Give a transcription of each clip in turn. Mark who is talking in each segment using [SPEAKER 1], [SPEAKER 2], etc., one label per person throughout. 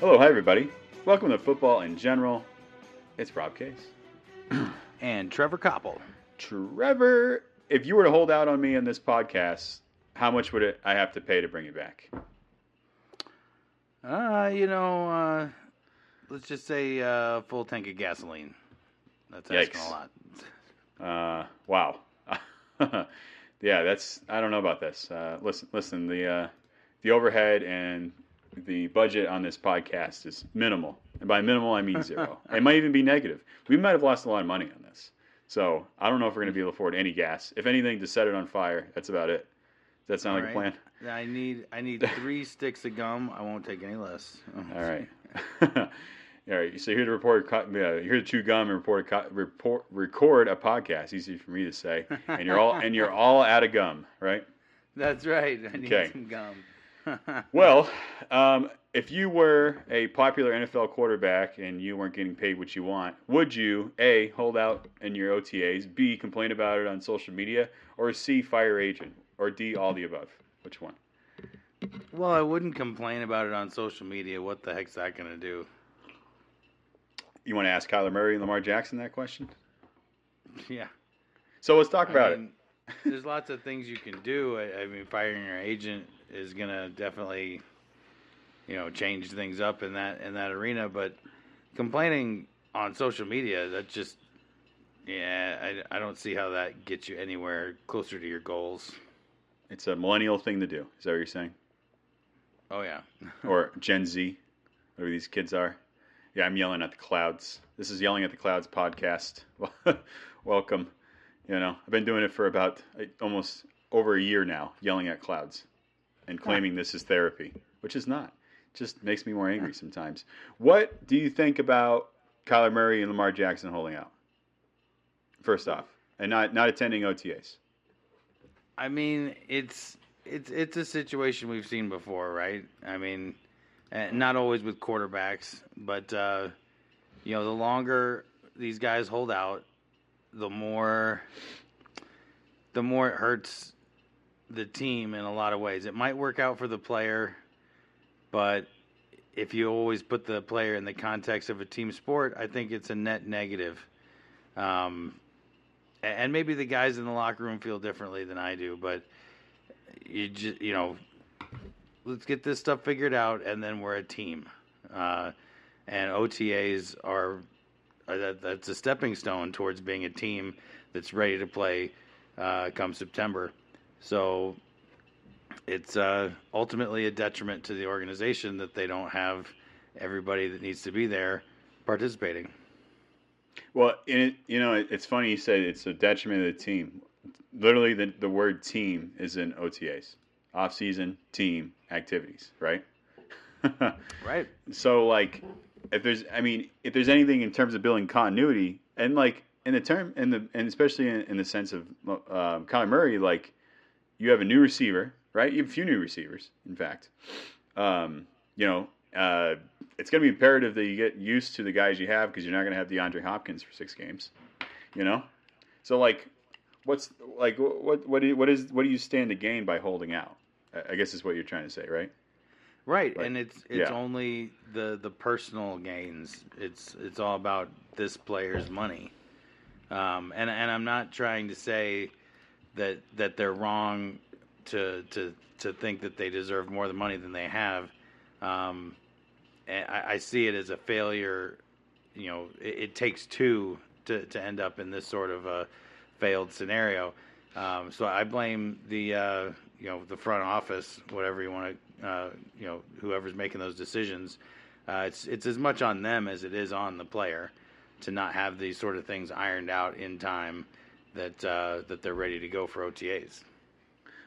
[SPEAKER 1] Hello, hi everybody. Welcome to Football in General. It's Rob Case.
[SPEAKER 2] and Trevor Koppel.
[SPEAKER 1] Trevor, if you were to hold out on me in this podcast, how much would it I have to pay to bring you back?
[SPEAKER 2] Uh, you know, uh, let's just say uh, full tank of gasoline. That's asking
[SPEAKER 1] Yikes.
[SPEAKER 2] a lot.
[SPEAKER 1] Uh, wow. yeah, that's I don't know about this. Uh, listen, listen. The uh, the overhead and the budget on this podcast is minimal, and by minimal I mean zero. it might even be negative. We might have lost a lot of money on this. So I don't know if we're going to be able to afford any gas. If anything, to set it on fire. That's about it. Does that sound like a plan?
[SPEAKER 2] I need I need three sticks of gum. I won't take any less.
[SPEAKER 1] All right. All right. So here to report, uh, here to chew gum and report, report, record a podcast. Easy for me to say, and you're all and you're all out of gum, right?
[SPEAKER 2] That's right. I need
[SPEAKER 1] Okay.
[SPEAKER 2] some gum.
[SPEAKER 1] Well, um, if you were a popular NFL quarterback and you weren't getting paid what you want, would you a hold out in your OTAs, b complain about it on social media, or c fire agent, or d all the above? Which one?
[SPEAKER 2] well, I wouldn't complain about it on social media. What the heck's that gonna do?
[SPEAKER 1] You want to ask Kyler Murray and Lamar Jackson that question?
[SPEAKER 2] Yeah.
[SPEAKER 1] So let's talk about
[SPEAKER 2] I
[SPEAKER 1] it.
[SPEAKER 2] there's lots of things you can do. I, I mean, firing your agent is gonna definitely, you know, change things up in that in that arena. But complaining on social media, that just, yeah, I, I don't see how that gets you anywhere closer to your goals.
[SPEAKER 1] It's a millennial thing to do. Is that what you're saying?
[SPEAKER 2] Oh yeah,
[SPEAKER 1] or Gen Z, whatever these kids are. Yeah, I'm yelling at the clouds. This is Yelling at the Clouds podcast. Welcome. You know, I've been doing it for about almost over a year now, yelling at clouds and claiming this is therapy, which is not. It just makes me more angry sometimes. What do you think about Kyler Murray and Lamar Jackson holding out? First off, and not not attending OTAs.
[SPEAKER 2] I mean, it's it's it's a situation we've seen before, right? I mean, uh, not always with quarterbacks, but uh, you know, the longer these guys hold out, the more the more it hurts the team in a lot of ways. It might work out for the player, but if you always put the player in the context of a team sport, I think it's a net negative. Um, and maybe the guys in the locker room feel differently than I do, but you just you know, let's get this stuff figured out, and then we're a team. Uh, and OTAs are uh, that, that's a stepping stone towards being a team that's ready to play uh, come September. So it's uh, ultimately a detriment to the organization that they don't have everybody that needs to be there participating.
[SPEAKER 1] Well, and it, you know, it, it's funny you said it's a detriment of the team. Literally, the, the word team is in OTAs, off season team activities, right?
[SPEAKER 2] Right.
[SPEAKER 1] so, like, if there's, I mean, if there's anything in terms of building continuity, and like in the term, in the, and especially in, in the sense of um, Kyler Murray, like, you have a new receiver, right? You have a few new receivers, in fact. Um, you know, uh, it's going to be imperative that you get used to the guys you have because you're not going to have DeAndre Hopkins for six games. You know, so like, what's like what what do you, what is what do you stand to gain by holding out? I- guess is what you're trying to say, right?
[SPEAKER 2] Right,
[SPEAKER 1] Like,
[SPEAKER 2] and it's it's
[SPEAKER 1] yeah.
[SPEAKER 2] only the the personal gains. It's it's all about this player's money, um, and and I'm not trying to say that that they're wrong to to to think that they deserve more than money than they have. Um, and I, I see it as a failure. You know, it, it takes two to to end up in this sort of a failed scenario. Um, so I blame the uh, you know the front office, whatever you want to uh, you know whoever's making those decisions. Uh, it's it's as much on them as it is on the player to not have these sort of things ironed out in time that uh, that they're ready to go for OTAs.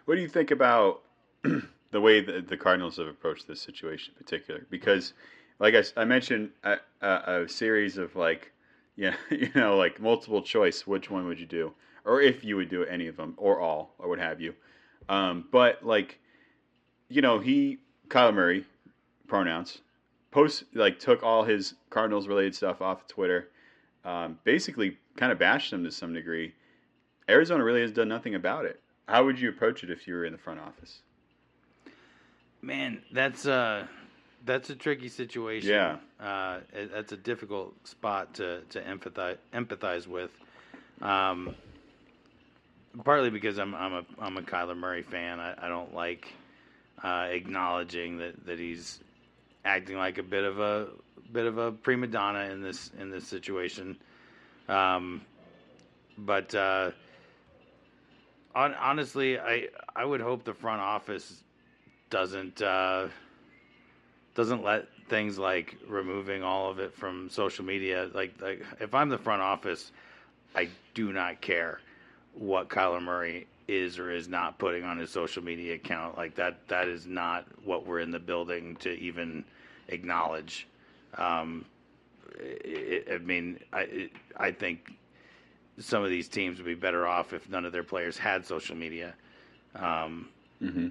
[SPEAKER 1] What do you think about the way that the Cardinals have approached this situation in particular? Because, like I mentioned, a, a, a series of like, yeah, you know, like multiple choice. Which one would you do, or if you would do any of them, or all, or what have you? Um, but like, you know, he Kyler Murray pronouns. Post like took all his Cardinals related stuff off of Twitter. Um, basically, kind of bashed them to some degree. Arizona really has done nothing about it. How would you approach it if you were in the front office?
[SPEAKER 2] Man, that's uh that's a tricky situation.
[SPEAKER 1] Yeah.
[SPEAKER 2] uh, it, that's a difficult spot to to empathize empathize with. Um, partly because I'm I'm a I'm a Kyler Murray fan. I, I don't like uh, acknowledging that, that he's acting like a bit of a bit of a prima donna in this in this situation. Um, but uh, on, honestly, I I would hope the front office doesn't uh, doesn't let things like removing all of it from social media. Like like if I'm the front office, I do not care what Kyler Murray is or is not putting on his social media account. Like that that is not what we're in the building to even acknowledge. Um, it, I mean, I it, I think some of these teams would be better off if none of their players had social media. Um,
[SPEAKER 1] Mm-hmm.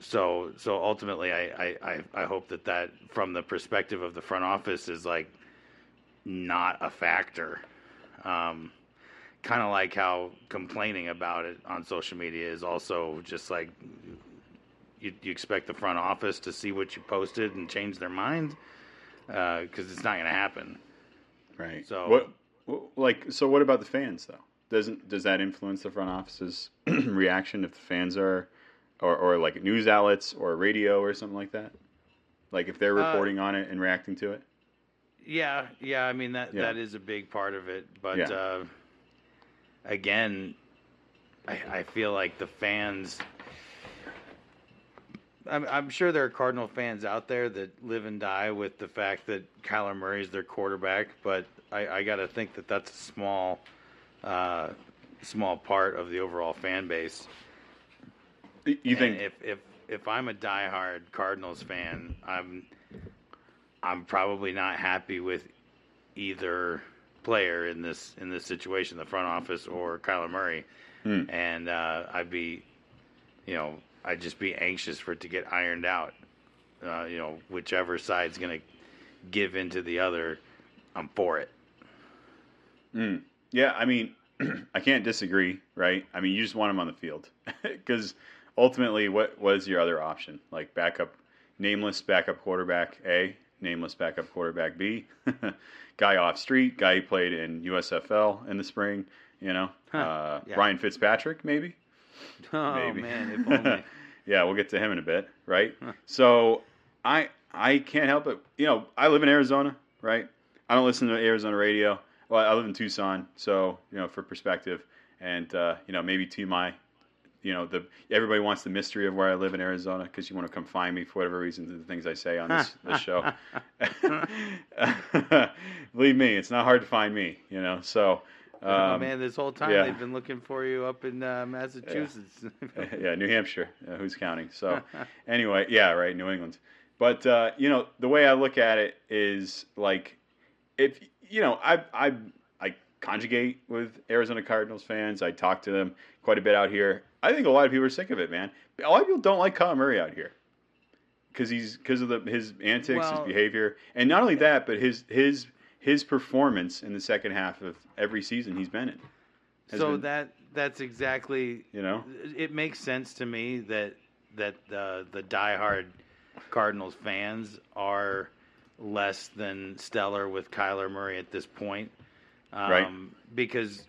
[SPEAKER 2] So so ultimately, I, I, I, I hope that that from the perspective of the front office is like not a factor. Um, kind of like how complaining about it on social media is also just like you, you expect the front office to see what you posted and change their mind because it's not going to happen.
[SPEAKER 1] Right.
[SPEAKER 2] So-
[SPEAKER 1] what, what, like, so what about the fans though? Doesn't does that influence the front office's reaction if the fans are, or or like news outlets or radio or something like that? Like if they're
[SPEAKER 2] Uh,
[SPEAKER 1] reporting on it and reacting to it.
[SPEAKER 2] Yeah, yeah. I mean that
[SPEAKER 1] Yeah.
[SPEAKER 2] that is a big part of it, but
[SPEAKER 1] Yeah.
[SPEAKER 2] uh, again, I, I feel like the fans. I'm, I'm sure there are Cardinal fans out there that live and die with the fact that Kyler Murray is their quarterback, but I, I got to think that that's a small, uh, small part of the overall fan base.
[SPEAKER 1] You
[SPEAKER 2] And
[SPEAKER 1] think?
[SPEAKER 2] if if if I'm a diehard Cardinals fan, I'm I'm probably not happy with either player in this in this situation, the front office or Kyler Murray,
[SPEAKER 1] Hmm.
[SPEAKER 2] and uh, I'd be, you know, I'd just be anxious for it to get ironed out. Uh, you know, whichever side's going to give into the other, I'm for it.
[SPEAKER 1] Mm. Yeah, I mean, I can't disagree, right? I mean, you just want him on the field because ultimately, what was your other option? Like backup, nameless backup quarterback A, nameless backup quarterback B, guy off street, guy who played in USFL in the spring. You know,
[SPEAKER 2] Huh,
[SPEAKER 1] uh,
[SPEAKER 2] yeah.
[SPEAKER 1] Ryan Fitzpatrick, maybe.
[SPEAKER 2] Oh
[SPEAKER 1] Maybe.
[SPEAKER 2] man, if only.
[SPEAKER 1] yeah, we'll get to him in a bit, right?
[SPEAKER 2] Huh.
[SPEAKER 1] So I I can't help it. You know, I live in Arizona, right? I don't listen to Arizona radio. Well, I live in Tucson, so you know, for perspective, and uh, you know, maybe to my, you know, the everybody wants the mystery of where I live in Arizona because you want to come find me for whatever reason the things I say on this this show. Believe me, it's not hard to find me. You know, so.
[SPEAKER 2] oh
[SPEAKER 1] Um,
[SPEAKER 2] man, this whole time
[SPEAKER 1] yeah.
[SPEAKER 2] they've been looking for you up in uh, Massachusetts.
[SPEAKER 1] yeah, New Hampshire. Uh, who's counting? So, anyway, yeah, right, New England. But uh, you know, the way I look at it is like, if you know, I I conjugate with Arizona Cardinals fans. I talk to them quite a bit out here. I think a lot of people are sick of it, man. A lot of people don't like Kyler Murray out here because he's because of the his antics,
[SPEAKER 2] Well-
[SPEAKER 1] his behavior, and not only that, but his his his performance in the second half of every season he's been in.
[SPEAKER 2] so
[SPEAKER 1] been-
[SPEAKER 2] that that's exactly
[SPEAKER 1] You know,
[SPEAKER 2] it makes sense to me that that the the diehard Cardinals fans are less than stellar with Kyler Murray at this point, um,
[SPEAKER 1] Right.
[SPEAKER 2] Because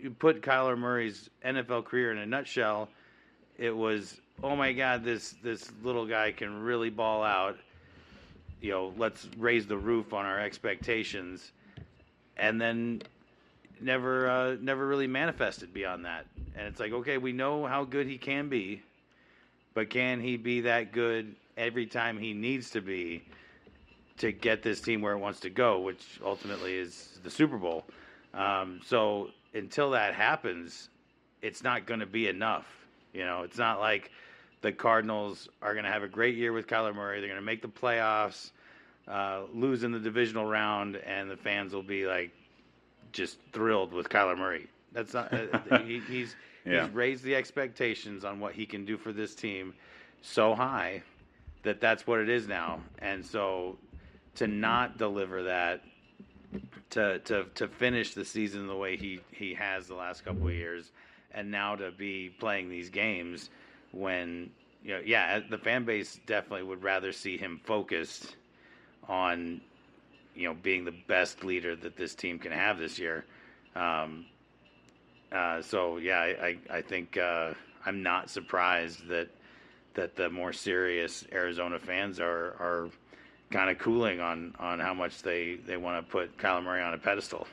[SPEAKER 2] you put Kyler Murray's NFL career in a nutshell, it was oh my god this this little guy can really ball out. You know, let's raise the roof on our expectations, and then never uh, never really manifested beyond that. And it's like, okay, we know how good he can be, but can he be that good every time he needs to be to get this team where it wants to go, which ultimately is the Super Bowl? Um, so until that happens, it's not going to be enough. You know, it's not like the Cardinals are going to have a great year with Kyler Murray. They're going to make the playoffs, uh, lose in the divisional round, and the fans will be like just thrilled with Kyler Murray. That's not. Uh, he, he's
[SPEAKER 1] Yeah.
[SPEAKER 2] he's raised the expectations on what he can do for this team so high that that's what it is now, and so to not deliver that, to to to finish the season the way he he has the last couple of years, and now to be playing these games when you know, yeah, the fan base definitely would rather see him focused on you know being the best leader that this team can have this year. Um, uh, so yeah, I I, I think uh, I'm not surprised that that the more serious Arizona fans are are kind of cooling on on how much they they want to put Kyler Murray on a pedestal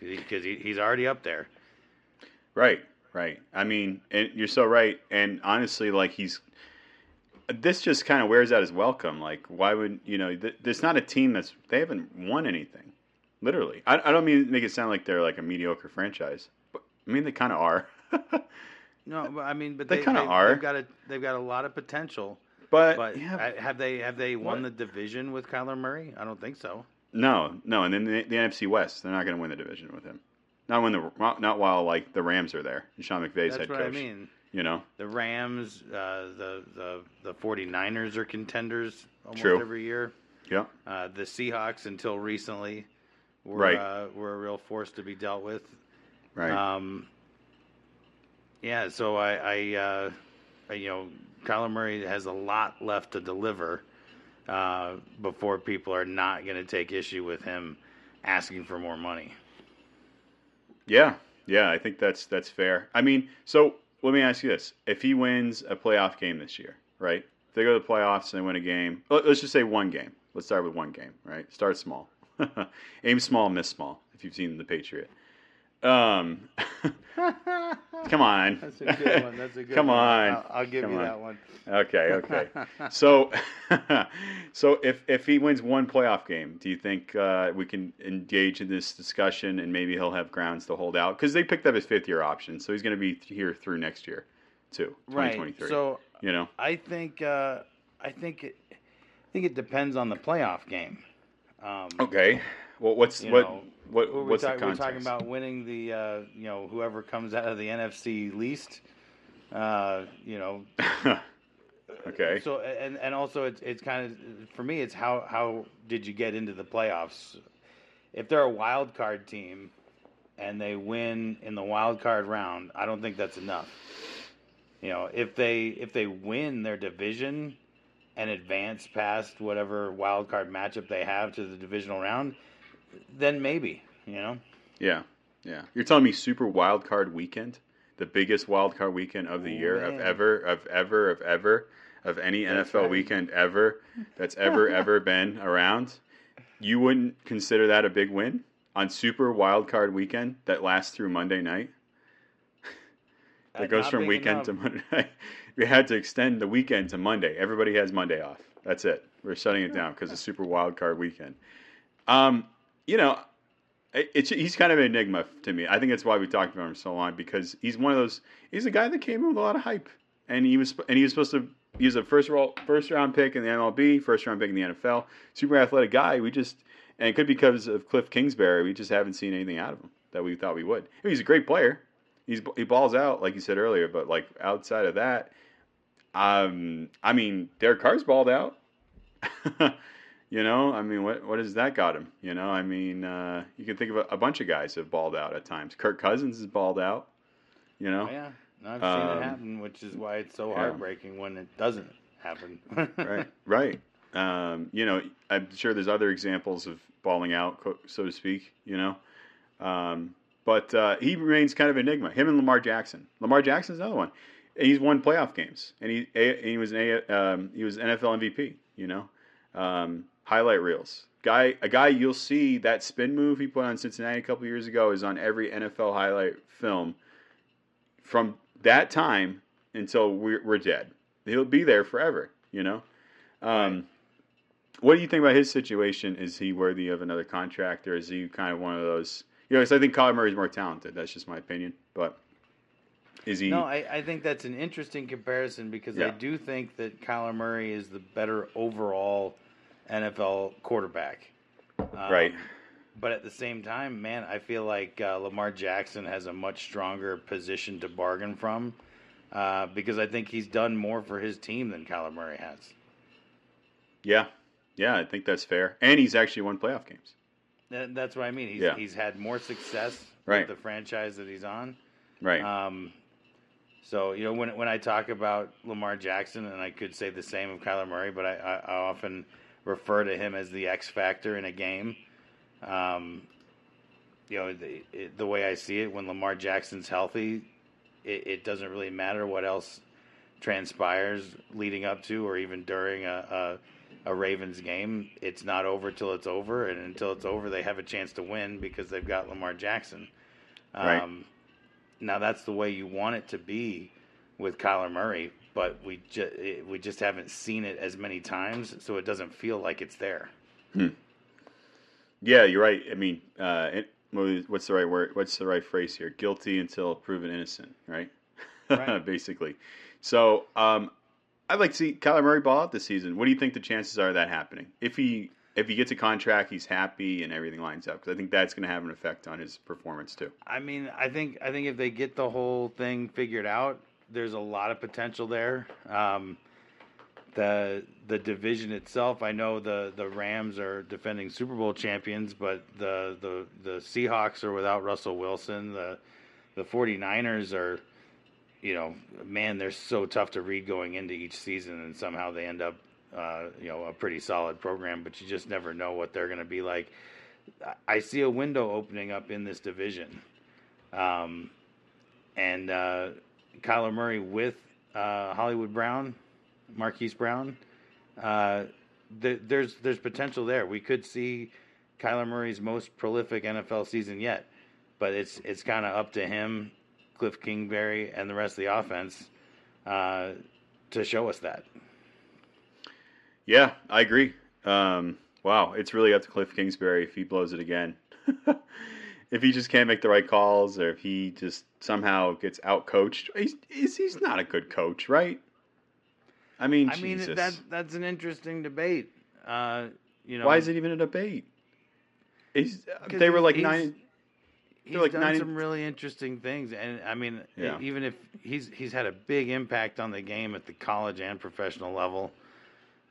[SPEAKER 2] because he, he's already up there.
[SPEAKER 1] Right, right. I mean, and you're so right. And honestly, like he's this just kind of wears out his welcome. Like, why would you know? Th- there's not a team that's they haven't won anything. Literally, I, I don't mean to make it sound like they're like a mediocre franchise, but I mean they kind of are.
[SPEAKER 2] no, but I mean, but
[SPEAKER 1] they,
[SPEAKER 2] they
[SPEAKER 1] kind of are.
[SPEAKER 2] They've got a they've got a lot of potential.
[SPEAKER 1] But,
[SPEAKER 2] But
[SPEAKER 1] yeah,
[SPEAKER 2] have they have they won
[SPEAKER 1] What?
[SPEAKER 2] the division with Kyler Murray? I don't think so.
[SPEAKER 1] no, no, and then the, the NFC West, they're not going to win the division with him. Not when the not while like the Rams are there. And Sean McVay's
[SPEAKER 2] That's
[SPEAKER 1] head
[SPEAKER 2] what
[SPEAKER 1] coach.
[SPEAKER 2] I mean.
[SPEAKER 1] You know,
[SPEAKER 2] The Rams, uh, the the the 49ers are contenders almost
[SPEAKER 1] True.
[SPEAKER 2] every year.
[SPEAKER 1] yeah,
[SPEAKER 2] Uh, the Seahawks until recently were
[SPEAKER 1] Right.
[SPEAKER 2] uh, were a real force to be dealt with.
[SPEAKER 1] right.
[SPEAKER 2] Um, yeah, so I, I, uh, I- you know, Kyler Murray has a lot left to deliver uh, before people are not going to take issue with him asking for more money.
[SPEAKER 1] Yeah, yeah, I think that's that's fair. I mean, so let me ask you this: If he wins a playoff game this year, right? If they go to the playoffs and they win a game, let- let's just say one game. Let's start with one game, right? Start small, aim small, miss small. If you've seen the Patriot, um, come on,
[SPEAKER 2] That's a good one. That's a good
[SPEAKER 1] Come
[SPEAKER 2] one.
[SPEAKER 1] on.
[SPEAKER 2] I'll, I'll give
[SPEAKER 1] Come
[SPEAKER 2] you
[SPEAKER 1] on.
[SPEAKER 2] that one.
[SPEAKER 1] Okay, okay. so, so if if he wins one playoff game, do you think uh, we can engage in this discussion and maybe he'll have grounds to hold out because they picked up his fifth year option, so he's going to be here through next year, too,
[SPEAKER 2] Right. So
[SPEAKER 1] you know,
[SPEAKER 2] I think uh, I think it, I think it depends on the playoff game. Um,
[SPEAKER 1] okay. Well, what's what
[SPEAKER 2] know,
[SPEAKER 1] what
[SPEAKER 2] We're,
[SPEAKER 1] what's
[SPEAKER 2] talk-
[SPEAKER 1] the
[SPEAKER 2] we're talking about winning the, uh, you know, whoever comes out of the NFC least. Uh, you know,
[SPEAKER 1] okay.
[SPEAKER 2] So and and also it's it's kind of for me it's how how did you get into the playoffs? If they're a wild card team and they win in the wild card round, I don't think that's enough. You know, if they if they win their division and advance past whatever wild card matchup they have to the divisional round, then maybe, you know.
[SPEAKER 1] Yeah, yeah. You're telling me Super Wild Card Weekend, the biggest wild card weekend of the
[SPEAKER 2] Oh,
[SPEAKER 1] year of ever, of ever, of ever, of any
[SPEAKER 2] That's
[SPEAKER 1] NFL
[SPEAKER 2] right.
[SPEAKER 1] weekend ever that's ever ever been around. You wouldn't consider that a big win on Super Wild Card Weekend that lasts through Monday night. That
[SPEAKER 2] That's
[SPEAKER 1] goes from weekend
[SPEAKER 2] enough.
[SPEAKER 1] to Monday. night. we had to extend the weekend to Monday. Everybody has Monday off. That's it. We're shutting it down because of Super Wild Card Weekend. Um, you know, it, it's he's kind of an enigma to me. I think that's why we talked about him so long because he's one of those. He's a guy that came in with a lot of hype, and he was and he was supposed to. He was a first roll, first round pick in the MLB, first round pick in the NFL. Super athletic guy. We just and it could be because of Cliff Kingsbury. We just haven't seen anything out of him that we thought we would. He's a great player. He's he balls out like you said earlier, but like outside of that, um, I mean, Derek Carr's balled out. you know, I mean, what what has that got him? You know, I mean, uh, you can think of a, a bunch of guys that have balled out at times. Kirk Cousins has balled out. You know,
[SPEAKER 2] Oh, yeah, I've seen
[SPEAKER 1] Um,
[SPEAKER 2] it happen, which is why it's so
[SPEAKER 1] yeah.
[SPEAKER 2] heartbreaking when it doesn't happen.
[SPEAKER 1] right, right. Um, you know, I'm sure there's other examples of balling out, so to speak. You know, um, but uh, he remains kind of an enigma. Him and Lamar Jackson. Lamar Jackson's another one. He's won playoff games, and he a, he was an a, um, he was NFL MVP. You know, um, highlight reels. Guy, a guy you'll see that spin move he put on Cincinnati a couple years ago is on every NFL highlight film from that time until we're, we're dead. He'll be there forever. You know. Um, What do you think about his situation? Is he worthy of another contract, or is he kind of one of those? You know, 'cause I think Kyler Murray's more talented. That's just my opinion. But is he?
[SPEAKER 2] no, I, I think that's an interesting comparison because I do think that Kyler Murray is the better overall NFL quarterback. Um,
[SPEAKER 1] Right.
[SPEAKER 2] But at the same time, man, I feel like uh, Lamar Jackson has a much stronger position to bargain from uh, because I think he's done more for his team than Kyler Murray has.
[SPEAKER 1] Yeah, yeah, I think that's fair. And he's actually won playoff games.
[SPEAKER 2] That, that's what I mean. He's
[SPEAKER 1] Yeah.
[SPEAKER 2] he's had more success
[SPEAKER 1] Right.
[SPEAKER 2] with the franchise that he's on.
[SPEAKER 1] Right.
[SPEAKER 2] Um, so you know when when I talk about Lamar Jackson, and I could say the same of Kyler Murray, but I, I, I often refer to him as the X factor in a game. Um, you know the the way I see it, when Lamar Jackson's healthy, it, it doesn't really matter what else transpires leading up to or even during a, a a Ravens game. It's not over till it's over, and until it's over, they have a chance to win because they've got Lamar Jackson.
[SPEAKER 1] Right.
[SPEAKER 2] Um, now that's the way you want it to be with Kyler Murray, but we just we just haven't seen it as many times, so it doesn't feel like it's there.
[SPEAKER 1] yeah, you're right. I mean, uh, it, what's the right word? What's the right phrase here? Guilty until proven innocent, right?
[SPEAKER 2] Right.
[SPEAKER 1] Basically. So, um, I'd like to see Kyler Murray ball out this season. What do you think the chances are of that happening? If he if he gets a contract, he's happy and everything lines up because I think that's going to have an effect on his performance too.
[SPEAKER 2] I mean, I think I think if they get the whole thing figured out, there's a lot of potential there. Um, the the division itself, I know the, the Rams are defending Super Bowl champions, but the, the the Seahawks are without Russell Wilson. The the 49ers are you know, man, they're so tough to read going into each season, and somehow they end up, uh, you know, a pretty solid program. But you just never know what they're going to be like. I- see a window opening up in this division, um, and uh, Kyler Murray with uh, Hollywood Brown, Marquise Brown. Uh, th- there's there's potential there. We could see Kyler Murray's most prolific NFL season yet, but it's it's kind of up to him, Cliff Kingsbury, and the rest of the offense uh, to show us that.
[SPEAKER 1] Yeah, I agree. Um, wow, it's really up to Cliff Kingsbury if he blows it again. if he just can't make the right calls, or if he just somehow gets out coached, he's, he's he's not a good coach, right? I mean,
[SPEAKER 2] I mean that that's an interesting debate. Uh, you know,
[SPEAKER 1] why is it even a debate? He's,
[SPEAKER 2] 'Cause
[SPEAKER 1] they were like
[SPEAKER 2] he's-
[SPEAKER 1] nine.
[SPEAKER 2] He's
[SPEAKER 1] like
[SPEAKER 2] done
[SPEAKER 1] 90
[SPEAKER 2] some really interesting things, and I mean,
[SPEAKER 1] Yeah.
[SPEAKER 2] even if he's he's had a big impact on the game at the college and professional level.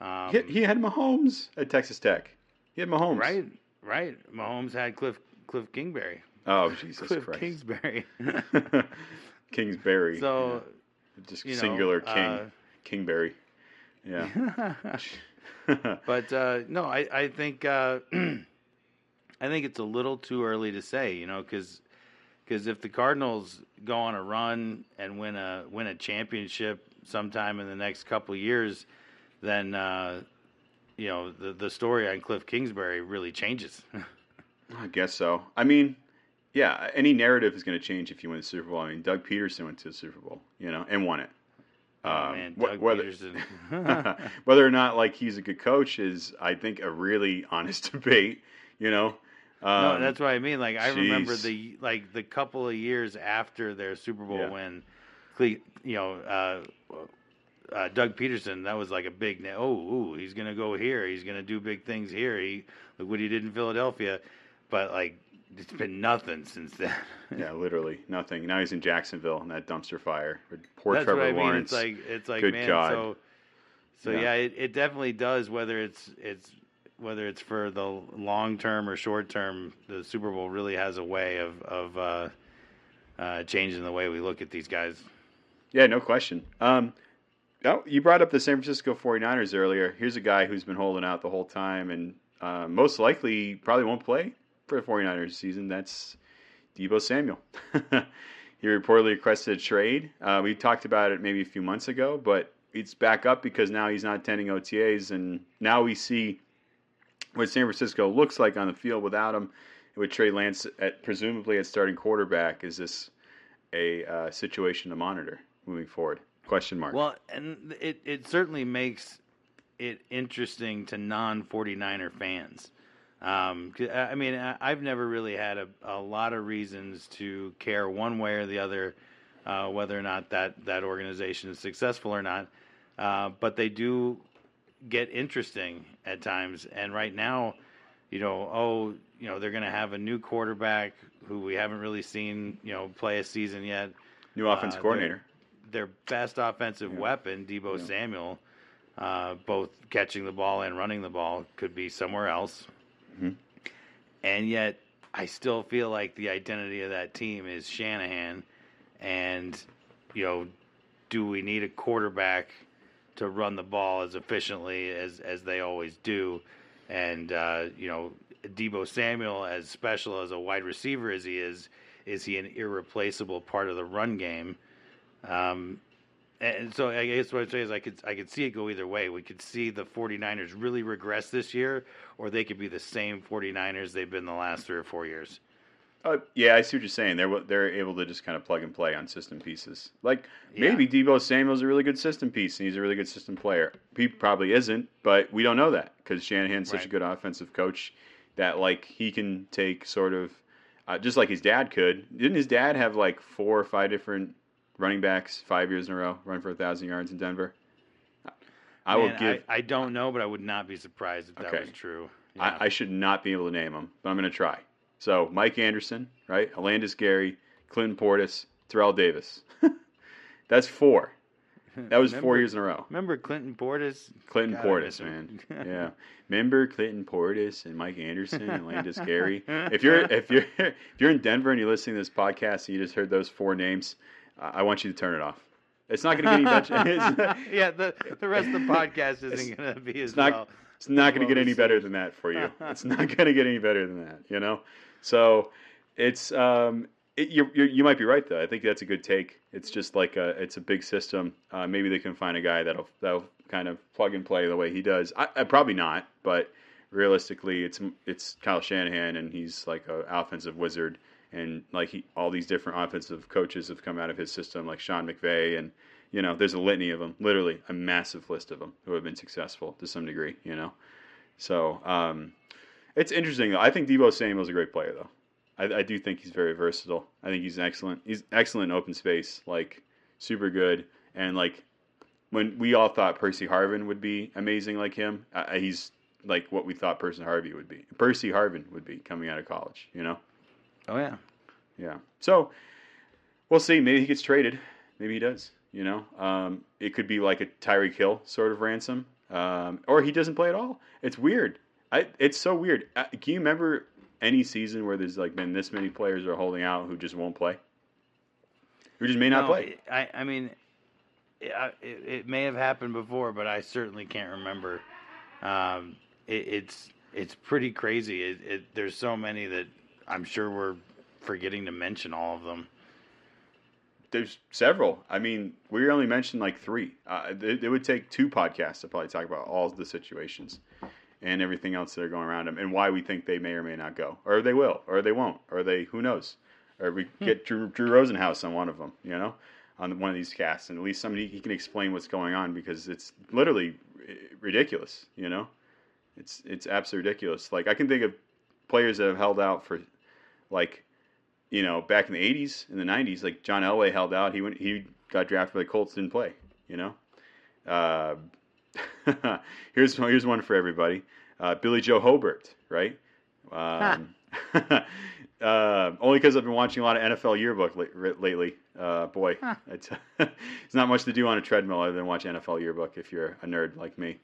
[SPEAKER 2] Um,
[SPEAKER 1] He, he had Mahomes at Texas Tech. He had Mahomes.
[SPEAKER 2] right, right. Mahomes had Cliff Cliff Kingsbury.
[SPEAKER 1] Oh Jesus
[SPEAKER 2] Cliff
[SPEAKER 1] Christ.
[SPEAKER 2] Kingsbury.
[SPEAKER 1] Kingsbury.
[SPEAKER 2] so
[SPEAKER 1] yeah. just
[SPEAKER 2] you know,
[SPEAKER 1] singular King.
[SPEAKER 2] uh,
[SPEAKER 1] Kingberry. Yeah.
[SPEAKER 2] but uh, no, I I think uh, I think it's a little too early to say, you know, because if the Cardinals go on a run and win a win a championship sometime in the next couple of years, then uh, you know the the story on Cliff Kingsbury really changes.
[SPEAKER 1] I guess so. I mean, yeah, any narrative is going to change if you win the Super Bowl. I mean, Doug Pederson went to the Super Bowl, you know, and won it.
[SPEAKER 2] oh
[SPEAKER 1] Um,
[SPEAKER 2] man,
[SPEAKER 1] wh-
[SPEAKER 2] Doug
[SPEAKER 1] whether,
[SPEAKER 2] Pederson.
[SPEAKER 1] whether or not like he's a good coach is, I think, a really honest debate. You know. Um,
[SPEAKER 2] no, that's what I mean. Like I remember the like the couple of years after their Super Bowl
[SPEAKER 1] Yeah.
[SPEAKER 2] win, Cle- you know, uh, uh, Doug Pederson. That was like a big. na- Oh, ooh, he's gonna go here. He's gonna do big things here. He look what he did in Philadelphia, but like it's been nothing since then.
[SPEAKER 1] Yeah, literally nothing. Now he's in Jacksonville in that dumpster fire. Poor
[SPEAKER 2] That's
[SPEAKER 1] Trevor
[SPEAKER 2] I mean.
[SPEAKER 1] Lawrence.
[SPEAKER 2] It's like it's like
[SPEAKER 1] Good
[SPEAKER 2] man.
[SPEAKER 1] God.
[SPEAKER 2] So so
[SPEAKER 1] Yeah.
[SPEAKER 2] yeah, it, it definitely does. Whether it's it's whether it's for the long term or short term, the Super Bowl really has a way of of uh, uh, changing the way we look at these guys.
[SPEAKER 1] Yeah, no question. Um, oh, you brought up the San Francisco 49ers earlier. Here's a guy who's been holding out the whole time and uh, most likely probably won't play for the 49ers season. That's Deebo Samuel. he reportedly requested a trade. Uh, we talked about it maybe a few months ago, but it's back up because now he's not attending OTAs, and now we see what San Francisco looks like on the field without him. With Trey Lance at presumably at starting quarterback, is this a uh, situation to monitor moving forward? Question mark.
[SPEAKER 2] Well, and it it certainly makes it interesting to non 49er fans. Um, 'cause, I mean, I've never really had a, a lot of reasons to care one way or the other uh, whether or not that, that organization is successful or not. Uh, but they do get interesting at times. And right now, you know, oh, you know, they're going to have a new quarterback who we haven't really seen, you know, play a season yet
[SPEAKER 1] New offense
[SPEAKER 2] uh,
[SPEAKER 1] coordinator.
[SPEAKER 2] their best offensive
[SPEAKER 1] Yeah.
[SPEAKER 2] weapon, Deebo
[SPEAKER 1] Yeah.
[SPEAKER 2] Samuel, uh, both catching the ball and running the ball, could be somewhere else.
[SPEAKER 1] Mhm.
[SPEAKER 2] And yet, I still feel like the identity of that team is Shanahan. And, you know, do we need a quarterback to run the ball as efficiently as, as they always do? And, uh, you know, Deebo Samuel, as special as a wide receiver as he is, is he an irreplaceable part of the run game? Um, and so I guess what I'm saying is I could I could see it go either way. We could see the 49ers really regress this year, or they could be the same 49ers they've been the last three or four years.
[SPEAKER 1] Uh, yeah, I see what you're saying. They're they're able to just kind of plug and play on system pieces. Like
[SPEAKER 2] Yeah.
[SPEAKER 1] maybe Deebo Samuel's a really good system piece, and he's a really good system player. He probably isn't, but we don't know that because Shanahan's such a good offensive coach that like he can take sort of uh, just like his dad could. Didn't his dad have like four or five different running backs five years in a row, run for a thousand yards in Denver? I will give.
[SPEAKER 2] I, I don't know, but I would not be surprised if that was true. Yeah.
[SPEAKER 1] I, I should not be able to name them, but I'm going to try. So Mike Anderson, right? Olandis Gary, Clinton Portis, Terrell Davis. That's four. That was four years in a row.
[SPEAKER 2] Remember Clinton Portis?
[SPEAKER 1] Clinton
[SPEAKER 2] God,
[SPEAKER 1] Portis, man. Yeah. Remember Clinton Portis and Mike Anderson and Landis Gary? If you're if you're if you're in Denver and you're listening to this podcast and you just heard those four names, I want you to turn it off. It's not going to get any better.
[SPEAKER 2] Yeah, the the rest of the podcast isn't going to be as
[SPEAKER 1] not
[SPEAKER 2] well.
[SPEAKER 1] it's not going to get any better than that for you. It's not going to get any better than that, you know. So it's um, it, you you you might be right though. I think that's a good take. It's just like a it's a big system. Uh, maybe they can find a guy that'll that'll kind of plug and play the way he does. I, I probably not, but realistically, it's it's Kyle Shanahan and he's like an offensive wizard. And like he, all these different offensive coaches have come out of his system, like Sean McVay, and you know, there's a litany of them, literally a massive list of them who have been successful to some degree. You know, so um, it's interesting. though. I think Deebo Samuel's a great player, though. I, I do think he's very versatile. I think he's excellent. He's excellent in open space, like super good. And like when we all thought Percy Harvin would be amazing like him, uh, he's like what we thought Percy Harvey would be. Percy Harvin would be coming out of college. You know.
[SPEAKER 2] Oh yeah.
[SPEAKER 1] Yeah. So we'll see. Maybe he gets traded. Maybe he does. You know, um, it could be like a Tyreek Hill sort of ransom, um, or he doesn't play at all. It's weird. I, it's so weird. Uh, can you remember any season where there's like been this many players are holding out who just won't play, who just may not
[SPEAKER 2] No,
[SPEAKER 1] play?
[SPEAKER 2] I I mean, it, it, it may have happened before, but I certainly can't remember. Um, it, it's it's pretty crazy. It, it, there's so many that I'm sure we're forgetting to mention all of them.
[SPEAKER 1] There's several. I mean, we only mentioned like three. Uh, it, it would take two podcasts to probably talk about all the situations and everything else that are going around them and why we think they may or may not go, or they will, or they won't, or they who knows, or we get Drew, Drew Rosenhaus on one of them, you know, on one of these casts, and at least somebody he can explain what's going on because it's literally ri- ridiculous, you know, it's it's absolutely ridiculous. Like I can think of players that have held out for like you know, back in the '80s and the '90s, like John Elway held out. He went, he got drafted by the Colts, didn't play. You know. Uh, here's here's one for everybody. Uh, Billy Joe Hobert, right? Um, uh, only because I've been watching a lot of NFL yearbook la- lately. Uh, boy,
[SPEAKER 2] Huh.
[SPEAKER 1] it's it's not much to do on a treadmill other than watch NFL yearbook if you're a nerd like me.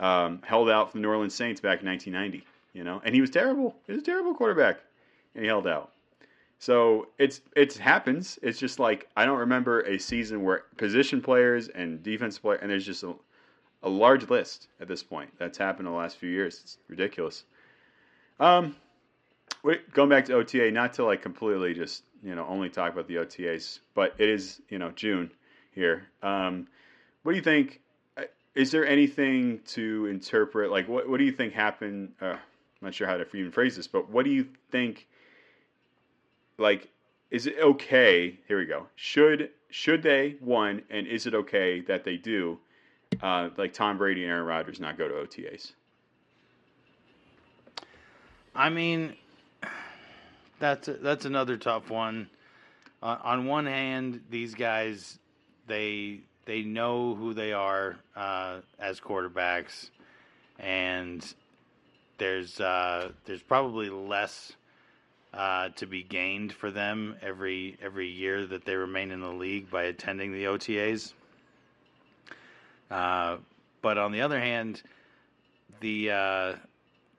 [SPEAKER 1] Um, held out for the New Orleans Saints back in 1990. You know, and he was terrible. He was a terrible quarterback, and he held out. So it's it happens. It's just like I don't remember a season where position players and defense player and there's just a, a large list at this point that's happened in the last few years. It's ridiculous. Um, going back to OTA, not to like completely just you know only talk about the OTAs, but it is you know June here. Um, what do you think? uh, Is there anything to interpret? Like, what what do you think happened? Uh, I'm not sure how to even phrase this, but what do you think? Like is it okay here we go should should they one and is it okay that they do uh, like tom brady and aaron rodgers not go to otas
[SPEAKER 2] I mean, that's that's another tough one. Uh, on one hand, these guys they they know who they are uh, as quarterbacks, and there's uh, there's probably less uh, to be gained for them every every year that they remain in the league by attending the OTAs. Uh, but on the other hand, the uh,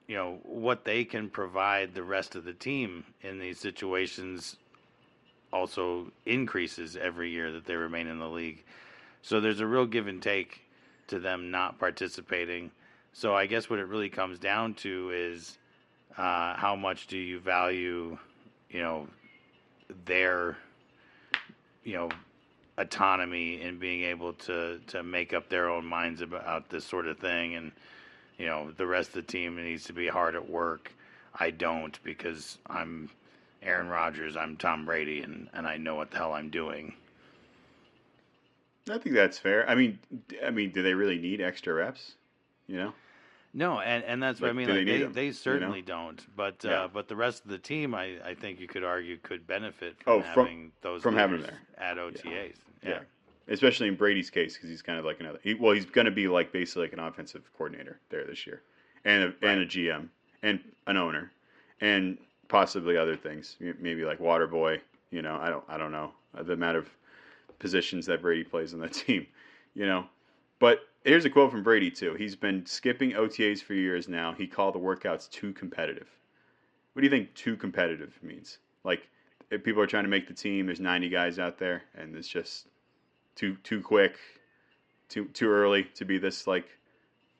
[SPEAKER 2] you know what they can provide the rest of the team in these situations also increases every year that they remain in the league. So there's a real give and take to them not participating. So I guess what it really comes down to is uh, how much do you value, you know, their, you know, autonomy in being able to to make up their own minds about this sort of thing, and you know, the rest of the team needs to be hard at work. I don't because I'm Aaron Rodgers, I'm Tom Brady, and and I know what the hell I'm doing.
[SPEAKER 1] I think that's fair. I mean, I mean, do they really need extra reps? You know.
[SPEAKER 2] No, and, and that's what I mean.
[SPEAKER 1] they
[SPEAKER 2] Like they,
[SPEAKER 1] them,
[SPEAKER 2] they
[SPEAKER 1] you
[SPEAKER 2] certainly don't. But
[SPEAKER 1] Yeah.
[SPEAKER 2] uh, but the rest of the team, I, I think you could argue could benefit
[SPEAKER 1] Oh,
[SPEAKER 2] from
[SPEAKER 1] from-
[SPEAKER 2] having those
[SPEAKER 1] from having them
[SPEAKER 2] at OTAs.
[SPEAKER 1] Yeah. Especially in Brady's case, because he's kind of like another. He, well, he's going to be like basically like an offensive coordinator there this year, and a, and a GM, and an owner, and possibly other things. Maybe like water boy. You know, I don't I don't know uh, the amount of positions that Brady plays on that team. You know, but here's a quote from Brady too. He's been skipping OTAs for years now. He called the workouts too competitive. What do you think too competitive means? Like if people are trying to make the team, there's 90 guys out there, and it's just too too quick, too too early to be this like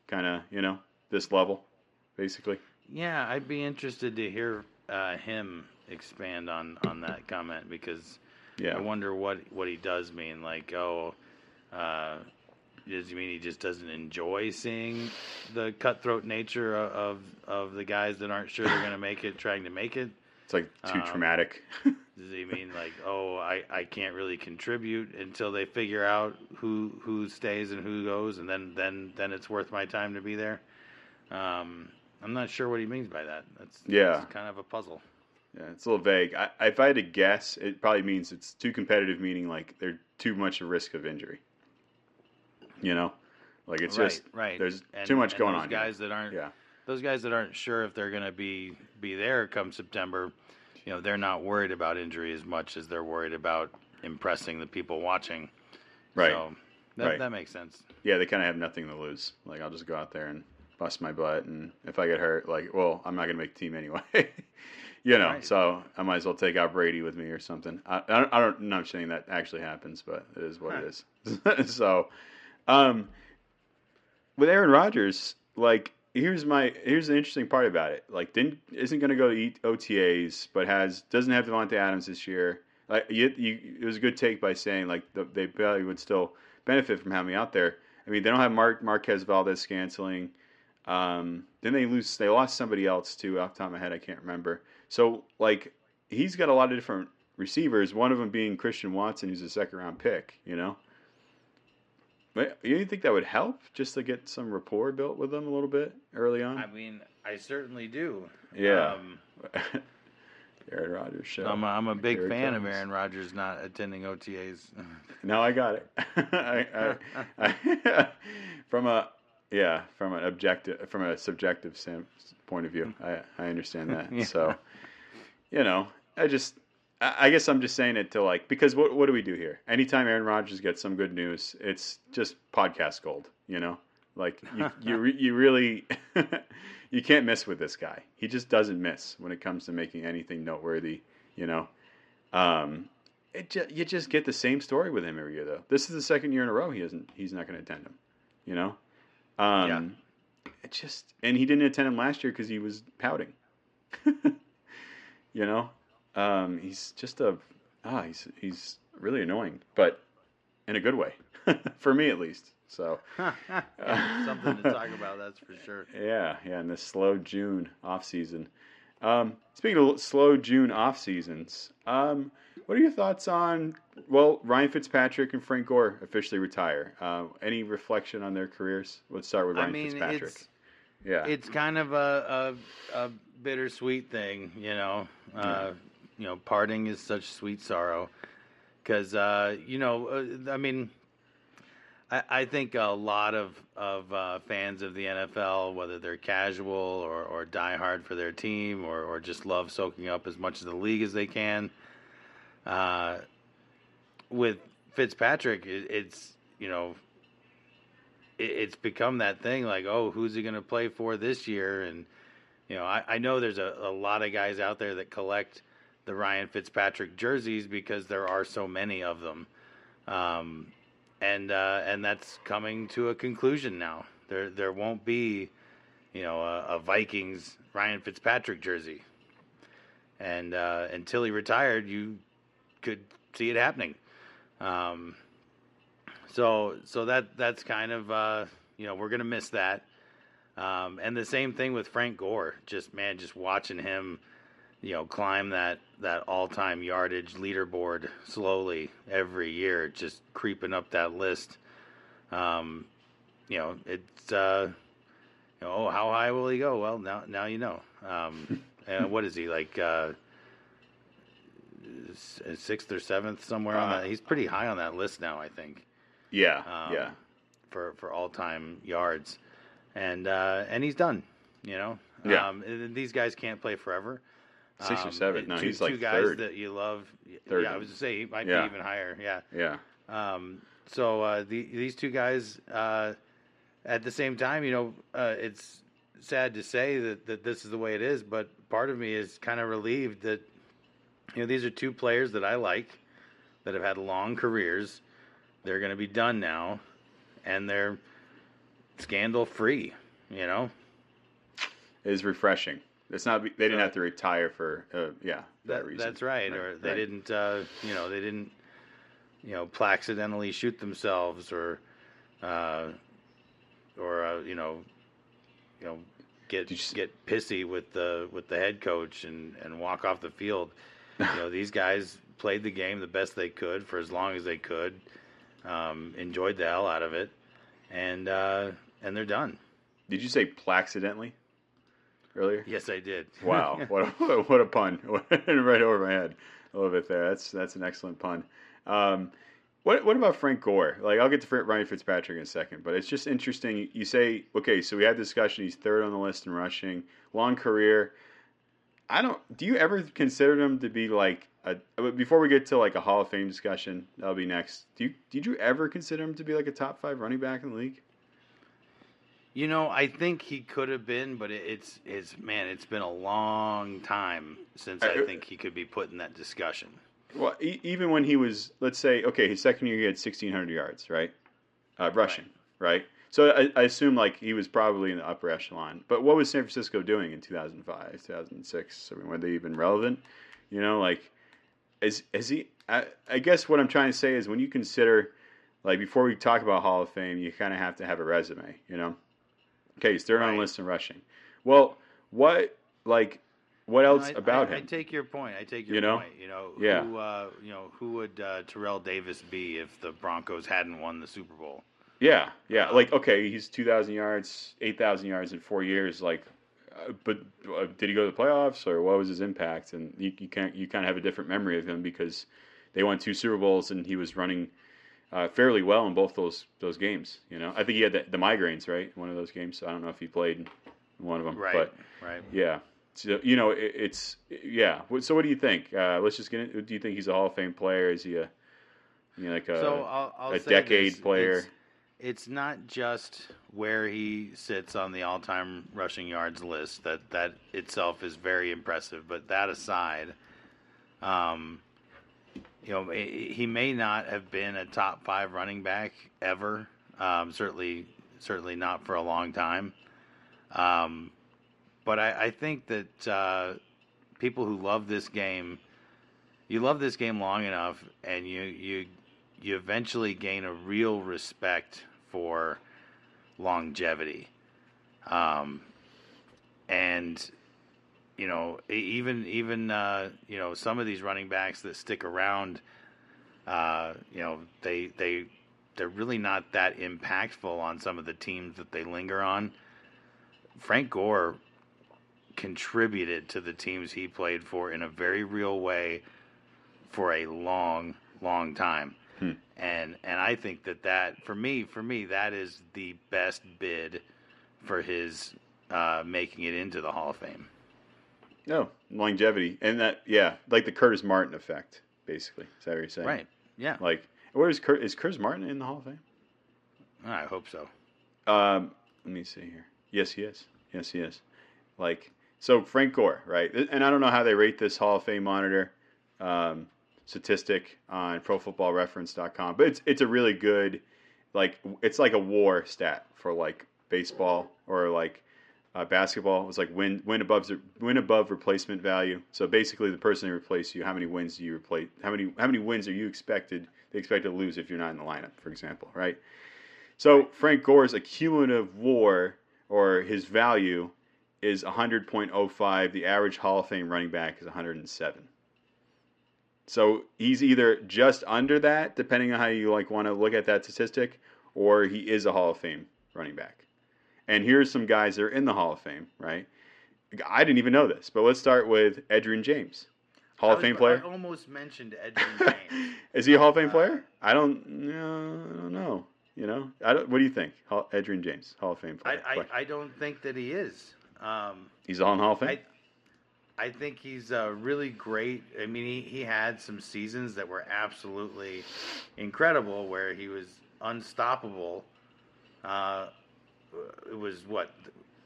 [SPEAKER 1] kind of you know this level, basically.
[SPEAKER 2] Yeah, I'd be interested to hear uh, him expand on, on that comment because
[SPEAKER 1] Yeah,
[SPEAKER 2] I wonder what what he does mean. Like, oh, uh, does he mean he just doesn't enjoy seeing the cutthroat nature of of, the guys that aren't sure they're going to make it, trying to make it?
[SPEAKER 1] it's like too
[SPEAKER 2] um,
[SPEAKER 1] traumatic.
[SPEAKER 2] Does he mean like, oh, I, I can't really contribute until they figure out who who stays and who goes, and then then then it's worth my time to be there? Um, I'm not sure what he means by that. That's
[SPEAKER 1] Yeah.
[SPEAKER 2] that's kind of a puzzle.
[SPEAKER 1] yeah, it's a little vague. I, if I had to guess, it probably means it's too competitive, meaning like they're too much a risk of injury. You know, like it's
[SPEAKER 2] right,
[SPEAKER 1] just
[SPEAKER 2] right.
[SPEAKER 1] there's
[SPEAKER 2] And-
[SPEAKER 1] too much going on. here.
[SPEAKER 2] Guys that aren't
[SPEAKER 1] Yeah,
[SPEAKER 2] those guys that aren't sure if they're going to be be there come September, you know, they're not worried about injury as much as they're worried about impressing the people watching.
[SPEAKER 1] right.
[SPEAKER 2] So that,
[SPEAKER 1] Right.
[SPEAKER 2] that makes sense.
[SPEAKER 1] yeah, they kind of have nothing to lose. Like I'll just go out there and bust my butt, and if I get hurt, like, well, I'm not gonna make the team anyway. you know,
[SPEAKER 2] Right.
[SPEAKER 1] so I might as well take out Brady with me or something. I, I don't, I don't, I'm not saying that actually happens, but it is what it is. so, um, with Aaron Rodgers, like, here's my here's the interesting part about it. Like, didn't isn't gonna go to eat OTAs, but has doesn't have Davante Adams this year. Like, you, you, it was a good take by saying like the, they probably would still benefit from having me out there. I mean, they don't have Mark Marquez Valdes-Scantling. Um, then they lose. They lost somebody else too. Off the top of my head, I can't remember. So like, he's got a lot of different receivers. One of them being Christian Watson, who's a second round pick. You know. But you think that would help just to get some rapport built with them a little bit early on?
[SPEAKER 2] I mean, I certainly do.
[SPEAKER 1] Yeah.
[SPEAKER 2] Um,
[SPEAKER 1] Aaron Rodgers show.
[SPEAKER 2] I'm a, I'm a big
[SPEAKER 1] Here it
[SPEAKER 2] fan of. Aaron Rodgers not attending OTAs.
[SPEAKER 1] No, I got it. I, I, I, from a yeah, from an objective, from a subjective sam- point of view, I, I understand that.
[SPEAKER 2] Yeah.
[SPEAKER 1] So, you know, I just, I, guess I'm just saying it to like because what what do we do here? Anytime Aaron Rodgers gets some good news, it's just podcast gold. You know, like you you re, you really you can't miss with this guy. He just doesn't miss when it comes to making anything noteworthy. You know. Um, it ju- you just get the same story with him every year, though. This is the second year in a row he isn't. He's not going to attend him. You know. Um, It just and he didn't attend him last year because he was pouting. you know, um, he's just a ah he's he's really annoying, but in a good way for me at least. So
[SPEAKER 2] Yeah, something to talk about, that's for sure.
[SPEAKER 1] yeah, yeah, in this slow June off season. Um, speaking of slow June off seasons, um, what are your thoughts on well Ryan Fitzpatrick and Frank Gore officially retire? Uh, any reflection on their careers? Let's start with
[SPEAKER 2] I
[SPEAKER 1] Ryan
[SPEAKER 2] mean,
[SPEAKER 1] Fitzpatrick.
[SPEAKER 2] it's
[SPEAKER 1] yeah,
[SPEAKER 2] it's kind of a a, a bittersweet thing, you know. Uh, You know, parting is such sweet sorrow because uh, you know, uh, I mean. I, I think a lot of of uh, fans of the NFL, whether they're casual or, or die hard for their team, or, or just love soaking up as much of the league as they can, uh, with Fitzpatrick, it, it's you know it, it's become that thing like, oh, who's he going to play for this year? And you know, I, I know there's a, a lot of guys out there that collect the Ryan Fitzpatrick jerseys because there are so many of them, um, and uh, and that's coming to a conclusion now. There there won't be, you know, a, a Vikings Ryan Fitzpatrick jersey, and uh, until he retired, you could see it happening. Um, so so that that's kind of uh, you know we're gonna miss that. Um, and the same thing with Frank Gore. Just man, just watching him, you know, climb that that all time yardage leaderboard slowly every year, just creeping up that list. Um, you know, it's uh, you know, oh, how high will he go? Well, now now you know. Um, and what is he like? Uh, sixth or seventh somewhere on
[SPEAKER 1] Uh,
[SPEAKER 2] that. He's pretty high on that list now, I think
[SPEAKER 1] Yeah,
[SPEAKER 2] Um,
[SPEAKER 1] yeah.
[SPEAKER 2] for for all time yards, and uh, and he's done. You know,
[SPEAKER 1] Yeah.
[SPEAKER 2] Um, these guys can't play forever.
[SPEAKER 1] Six or
[SPEAKER 2] Um,
[SPEAKER 1] seven. No,
[SPEAKER 2] two,
[SPEAKER 1] he's like
[SPEAKER 2] two guys
[SPEAKER 1] third.
[SPEAKER 2] that you love.
[SPEAKER 1] Third.
[SPEAKER 2] Yeah, I was to say he might
[SPEAKER 1] Yeah.
[SPEAKER 2] be even higher. Yeah.
[SPEAKER 1] Yeah.
[SPEAKER 2] Um, so uh, the, these two guys, uh, at the same time, you know, uh, it's sad to say that, that this is the way it is, but part of me is kind of relieved that you know these are two players that I like that have had long careers. They're going to be done now, and they're scandal free. You know,
[SPEAKER 1] It is refreshing. It's not. They didn't have to retire for. Uh, yeah, that,
[SPEAKER 2] That,
[SPEAKER 1] reason.
[SPEAKER 2] that's right. Or they
[SPEAKER 1] right.
[SPEAKER 2] didn't, uh, you know, they didn't, you know, accidentally shoot themselves or, uh, or uh, you know, you know, get
[SPEAKER 1] you
[SPEAKER 2] get pissy with the with the head coach and and walk off the field. you know, these guys played the game the best they could for as long as they could, um, enjoyed the hell out of it, and uh, and they're done.
[SPEAKER 1] Did you say placidentally earlier?
[SPEAKER 2] Yes, I did.
[SPEAKER 1] Wow, what a, what a pun! right over my head a little bit there. That's that's an excellent pun. Um, what what about Frank Gore? Like I'll get to Ryan Fitzpatrick in a second, but it's just interesting. You say okay, so we had discussion. He's third on the list in rushing, long career. I don't. Do you ever consider him to be like a? Before we get to like a Hall of Fame discussion, that'll be next. Do you did you ever consider him to be like a top five running back in the league?
[SPEAKER 2] You know, I think he could have been, but it, it's it's man, it's been a long time since I
[SPEAKER 1] Uh,
[SPEAKER 2] think he could be put in that discussion.
[SPEAKER 1] Well, e- even when he was, let's say, okay, his second year he had sixteen hundred yards, right? Uh, rushing, right. So I, I assume like he was probably in the upper echelon. But what was San Francisco doing in two thousand five, two thousand six? I mean, were they even relevant? You know, like, is is he? I, I guess what I'm trying to say is when you consider, like, before we talk about Hall of Fame, you kind of have to have a resume. You know, okay, he's third on the
[SPEAKER 2] Right.
[SPEAKER 1] list in rushing. Well, what like, what else
[SPEAKER 2] I,
[SPEAKER 1] about
[SPEAKER 2] I,
[SPEAKER 1] him?
[SPEAKER 2] I take your point. I take your
[SPEAKER 1] You know?
[SPEAKER 2] point. You know,
[SPEAKER 1] Yeah.
[SPEAKER 2] who uh, you know who would uh, Terrell Davis be if the Broncos hadn't won the Super Bowl?
[SPEAKER 1] Yeah, yeah.
[SPEAKER 2] Um,
[SPEAKER 1] Like, okay, he's two thousand yards, eight thousand yards in four years. Like, uh, but uh, did he go to the playoffs, or what was his impact? And you, you can't you kind of have a different memory of him because they won two Super Bowls and he was running uh, fairly well in both those those games. You know, I think he had the, the migraines right one of those games. So I don't know if he played in one of them,
[SPEAKER 2] Right,
[SPEAKER 1] but
[SPEAKER 2] right.
[SPEAKER 1] yeah. So, you know, it, it's yeah. So what do you think? Uh, let's just get. In, do you think he's a Hall of Fame player? Is he a you know, like a
[SPEAKER 2] so I'll, I'll
[SPEAKER 1] a decade
[SPEAKER 2] this,
[SPEAKER 1] player?
[SPEAKER 2] It's, it's not just where he sits on the all-time rushing yards list. That that itself is very impressive. But that aside, um, you know, he may not have been a top five running back ever. Um, certainly, certainly not for a long time. Um, but I, I think that uh, people who love this game, you love this game long enough, and you you you eventually gain a real respect for longevity. Um, and you know, even even uh, you know some of these running backs that stick around, uh, you know, they they they're really not that impactful on some of the teams that they linger on. Frank Gore contributed to the teams he played for in a very real way for a long, long time.
[SPEAKER 1] Hmm.
[SPEAKER 2] And and I think that that for me for me that is the best bid for his uh, making it into the Hall of Fame.
[SPEAKER 1] No longevity, and that yeah, like the Curtis Martin effect, basically. Is that what you're saying?
[SPEAKER 2] Right. Yeah.
[SPEAKER 1] Like, where is Cur- is Curtis Martin in the Hall of Fame?
[SPEAKER 2] I hope so.
[SPEAKER 1] Um, let me see here. Yes, he is. Yes, he is. Like so, Frank Gore, right? And I don't know how they rate this Hall of Fame monitor um, statistic on ProFootballReference.com, but it's it's a really good, like it's like a WAR stat for like baseball or like uh, basketball. Was like win win above win above replacement value. So basically, the person who replaced you, how many wins do you replace? How many how many wins are you expected? They expect to lose if you're not in the lineup, for example, right? So Frank Gore's accumulative WAR or his value is 100.05. The average Hall of Fame running back is 107. So he's either just under that, depending on how you like want to look at that statistic, or he is a Hall of Fame running back. And here's some guys that are in the Hall of Fame, right? I didn't even know this, but let's start with Edgerrin James. Hall of Fame player.
[SPEAKER 2] I almost mentioned Edgerrin James.
[SPEAKER 1] is he a Hall of Fame uh, player? I don't, no, I don't know. You know, I don't, what do you think, Edgerrin James, Hall of Fame player?
[SPEAKER 2] I, I, I don't think that he is. Um,
[SPEAKER 1] he's on Hall of Fame.
[SPEAKER 2] I, I think he's uh, really great. I mean, he, he had some seasons that were absolutely incredible, where he was unstoppable. Uh, it was what?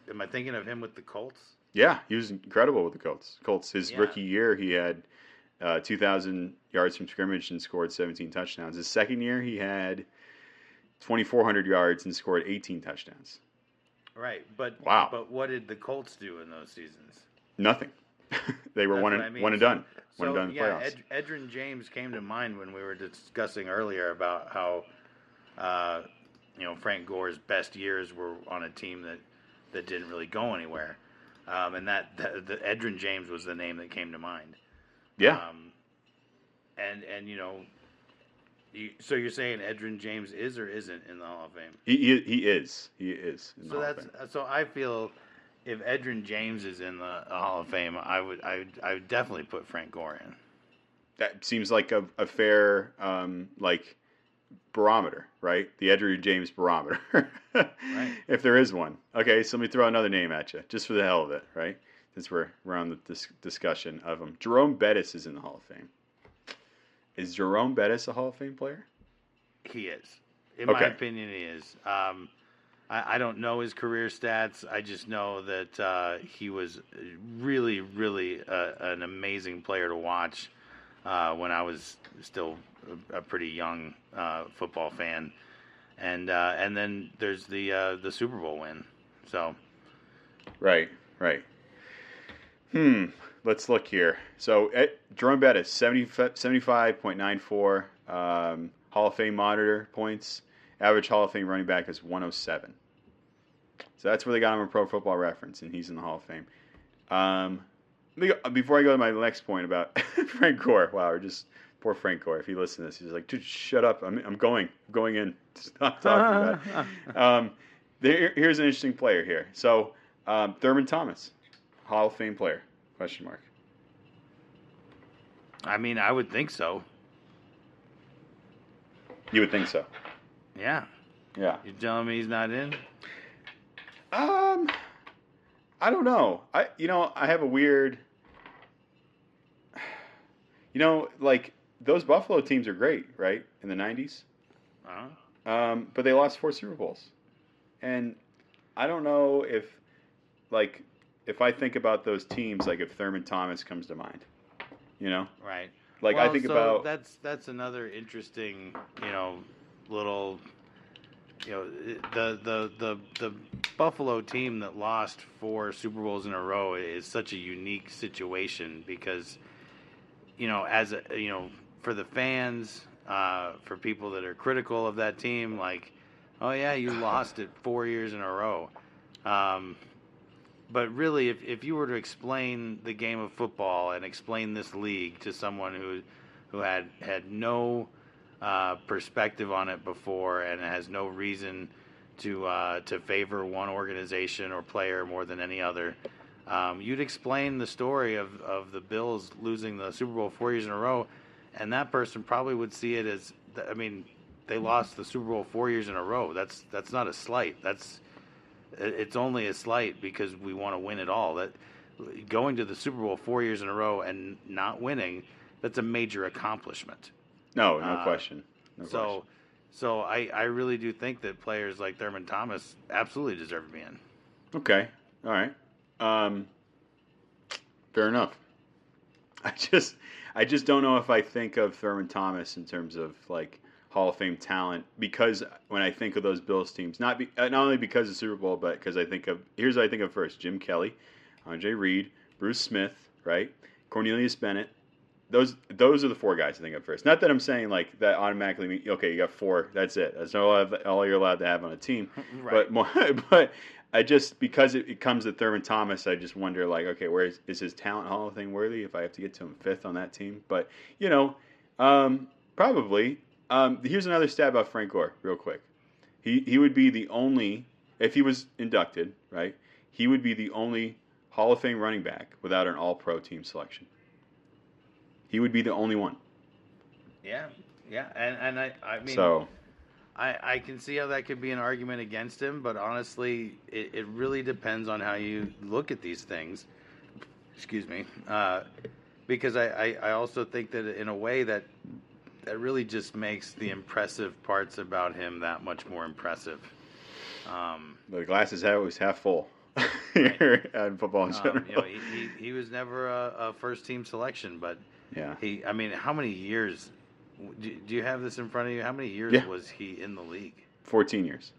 [SPEAKER 2] Am I thinking of him with the Colts?
[SPEAKER 1] Yeah, he was incredible with the Colts. Colts, his yeah. rookie year, he had uh, 2,000 yards from scrimmage and scored 17 touchdowns. His second year, he had 2,400 yards and scored 18 touchdowns.
[SPEAKER 2] Right, but
[SPEAKER 1] wow.
[SPEAKER 2] But what did the Colts do in those seasons?
[SPEAKER 1] Nothing. they were one and, I mean. one and done. So, one and done
[SPEAKER 2] yeah,
[SPEAKER 1] playoffs.
[SPEAKER 2] Ed, Edgerrin James came to mind when we were discussing earlier about how, uh, you know, Frank Gore's best years were on a team that, that didn't really go anywhere, um, and that the, the Edgerrin James was the name that came to mind.
[SPEAKER 1] Yeah.
[SPEAKER 2] Um, and and you know, you, so you're saying Edgerrin James is or isn't in the Hall of Fame?
[SPEAKER 1] He he, he is. He is.
[SPEAKER 2] so that's so I feel if Edgerrin James is in the Hall of Fame, I would I would, I would definitely put Frank Gore in.
[SPEAKER 1] That seems like a, a fair um, like barometer, right? The Edgerrin James barometer,
[SPEAKER 2] right.
[SPEAKER 1] if there is one. Okay, so let me throw another name at you, just for the hell of it, right? Since we're, we're on the dis- discussion of him. Jerome Bettis is in the Hall of Fame. Is Jerome Bettis a Hall of Fame player?
[SPEAKER 2] He is. In okay. my opinion, he is. Um, I, I, don't know his career stats. I just know that uh, he was really, really a, an amazing player to watch uh, when I was still a, pretty young uh, football fan. And uh, and then there's the uh, the Super Bowl win. So,
[SPEAKER 1] right, right. Hmm. Let's look here. So, at, Jerome Bettis, 70, 75.94 um, Hall of Fame monitor points. Average Hall of Fame running back is 107. So that's where they got him a Pro Football Reference, and he's in the Hall of Fame. Um, before I go to my next point about Frank Gore, wow, or just poor Frank Gore. If he listens to this, he's like, dude, shut up. I'm, I'm going. I'm going in. Stop talking about it. Um, there, here's an interesting player here. So, um, Thurman Thomas, Hall of Fame player, question mark.
[SPEAKER 2] I mean, I would think so.
[SPEAKER 1] You would think so.
[SPEAKER 2] Yeah.
[SPEAKER 1] Yeah.
[SPEAKER 2] You're telling me he's not in?
[SPEAKER 1] Um, I don't know. I you know I have a weird. You know, like those Buffalo teams are great, right? In the '90s.
[SPEAKER 2] Uh-huh.
[SPEAKER 1] Um, but they lost four Super Bowls, and I don't know if, like, if I think about those teams, like if Thurman Thomas comes to mind, you know,
[SPEAKER 2] right?
[SPEAKER 1] Like
[SPEAKER 2] well,
[SPEAKER 1] I think
[SPEAKER 2] so
[SPEAKER 1] about
[SPEAKER 2] that's that's another interesting, you know, little you know the the the the Buffalo team that lost four Super Bowls in a row is such a unique situation because you know as a, you know for the fans uh, for people that are critical of that team like oh yeah you lost it four years in a row um, but really if, if you were to explain the game of football and explain this league to someone who who had had no uh, perspective on it before and has no reason to uh, to favor one organization or player more than any other. Um, you'd explain the story of, of the Bills losing the Super Bowl four years in a row, and that person probably would see it as I mean, they lost the Super Bowl four years in a row. That's that's not a slight. That's it's only a slight because we want to win it all. That going to the Super Bowl four years in a row and not winning, that's a major accomplishment.
[SPEAKER 1] No, no uh, question. No
[SPEAKER 2] so,
[SPEAKER 1] question.
[SPEAKER 2] So I, I really do think that players like Thurman Thomas absolutely deserve to be in.
[SPEAKER 1] Okay. All right. Um, fair enough. I just I just don't know if I think of Thurman Thomas in terms of like Hall of Fame talent because when I think of those Bills teams, not be, uh, not only because of Super Bowl, but because I think of here's what I think of first: Jim Kelly, Andre Reed, Bruce Smith, right? Cornelius Bennett. Those those are the four guys I think of first. Not that I'm saying like that automatically mean okay, you got four. That's it. That's all, all you're allowed to have on a team.
[SPEAKER 2] Right.
[SPEAKER 1] But more, but I just because it, it comes to Thurman Thomas, I just wonder like, okay, where is, is his talent Hall of Fame worthy? If I have to get to him fifth on that team, but you know, um, probably. Um, here's another stat about Frank Gore, real quick. He he would be the only if he was inducted, right? He would be the only Hall of Fame running back without an All Pro team selection. He would be the only one.
[SPEAKER 2] Yeah, yeah, and and I I mean
[SPEAKER 1] so
[SPEAKER 2] I, I can see how that could be an argument against him, but honestly, it, it really depends on how you look at these things. Excuse me, uh, because I, I, I also think that in a way that that really just makes the impressive parts about him that much more impressive. Um,
[SPEAKER 1] the glass is always half full here in football in general.
[SPEAKER 2] um, you know, he, he, he was never a, a first team selection, but
[SPEAKER 1] yeah.
[SPEAKER 2] he I mean, how many years? Do, do you have this in front of you? How many years
[SPEAKER 1] Yeah.
[SPEAKER 2] was he in the league?
[SPEAKER 1] 14 years.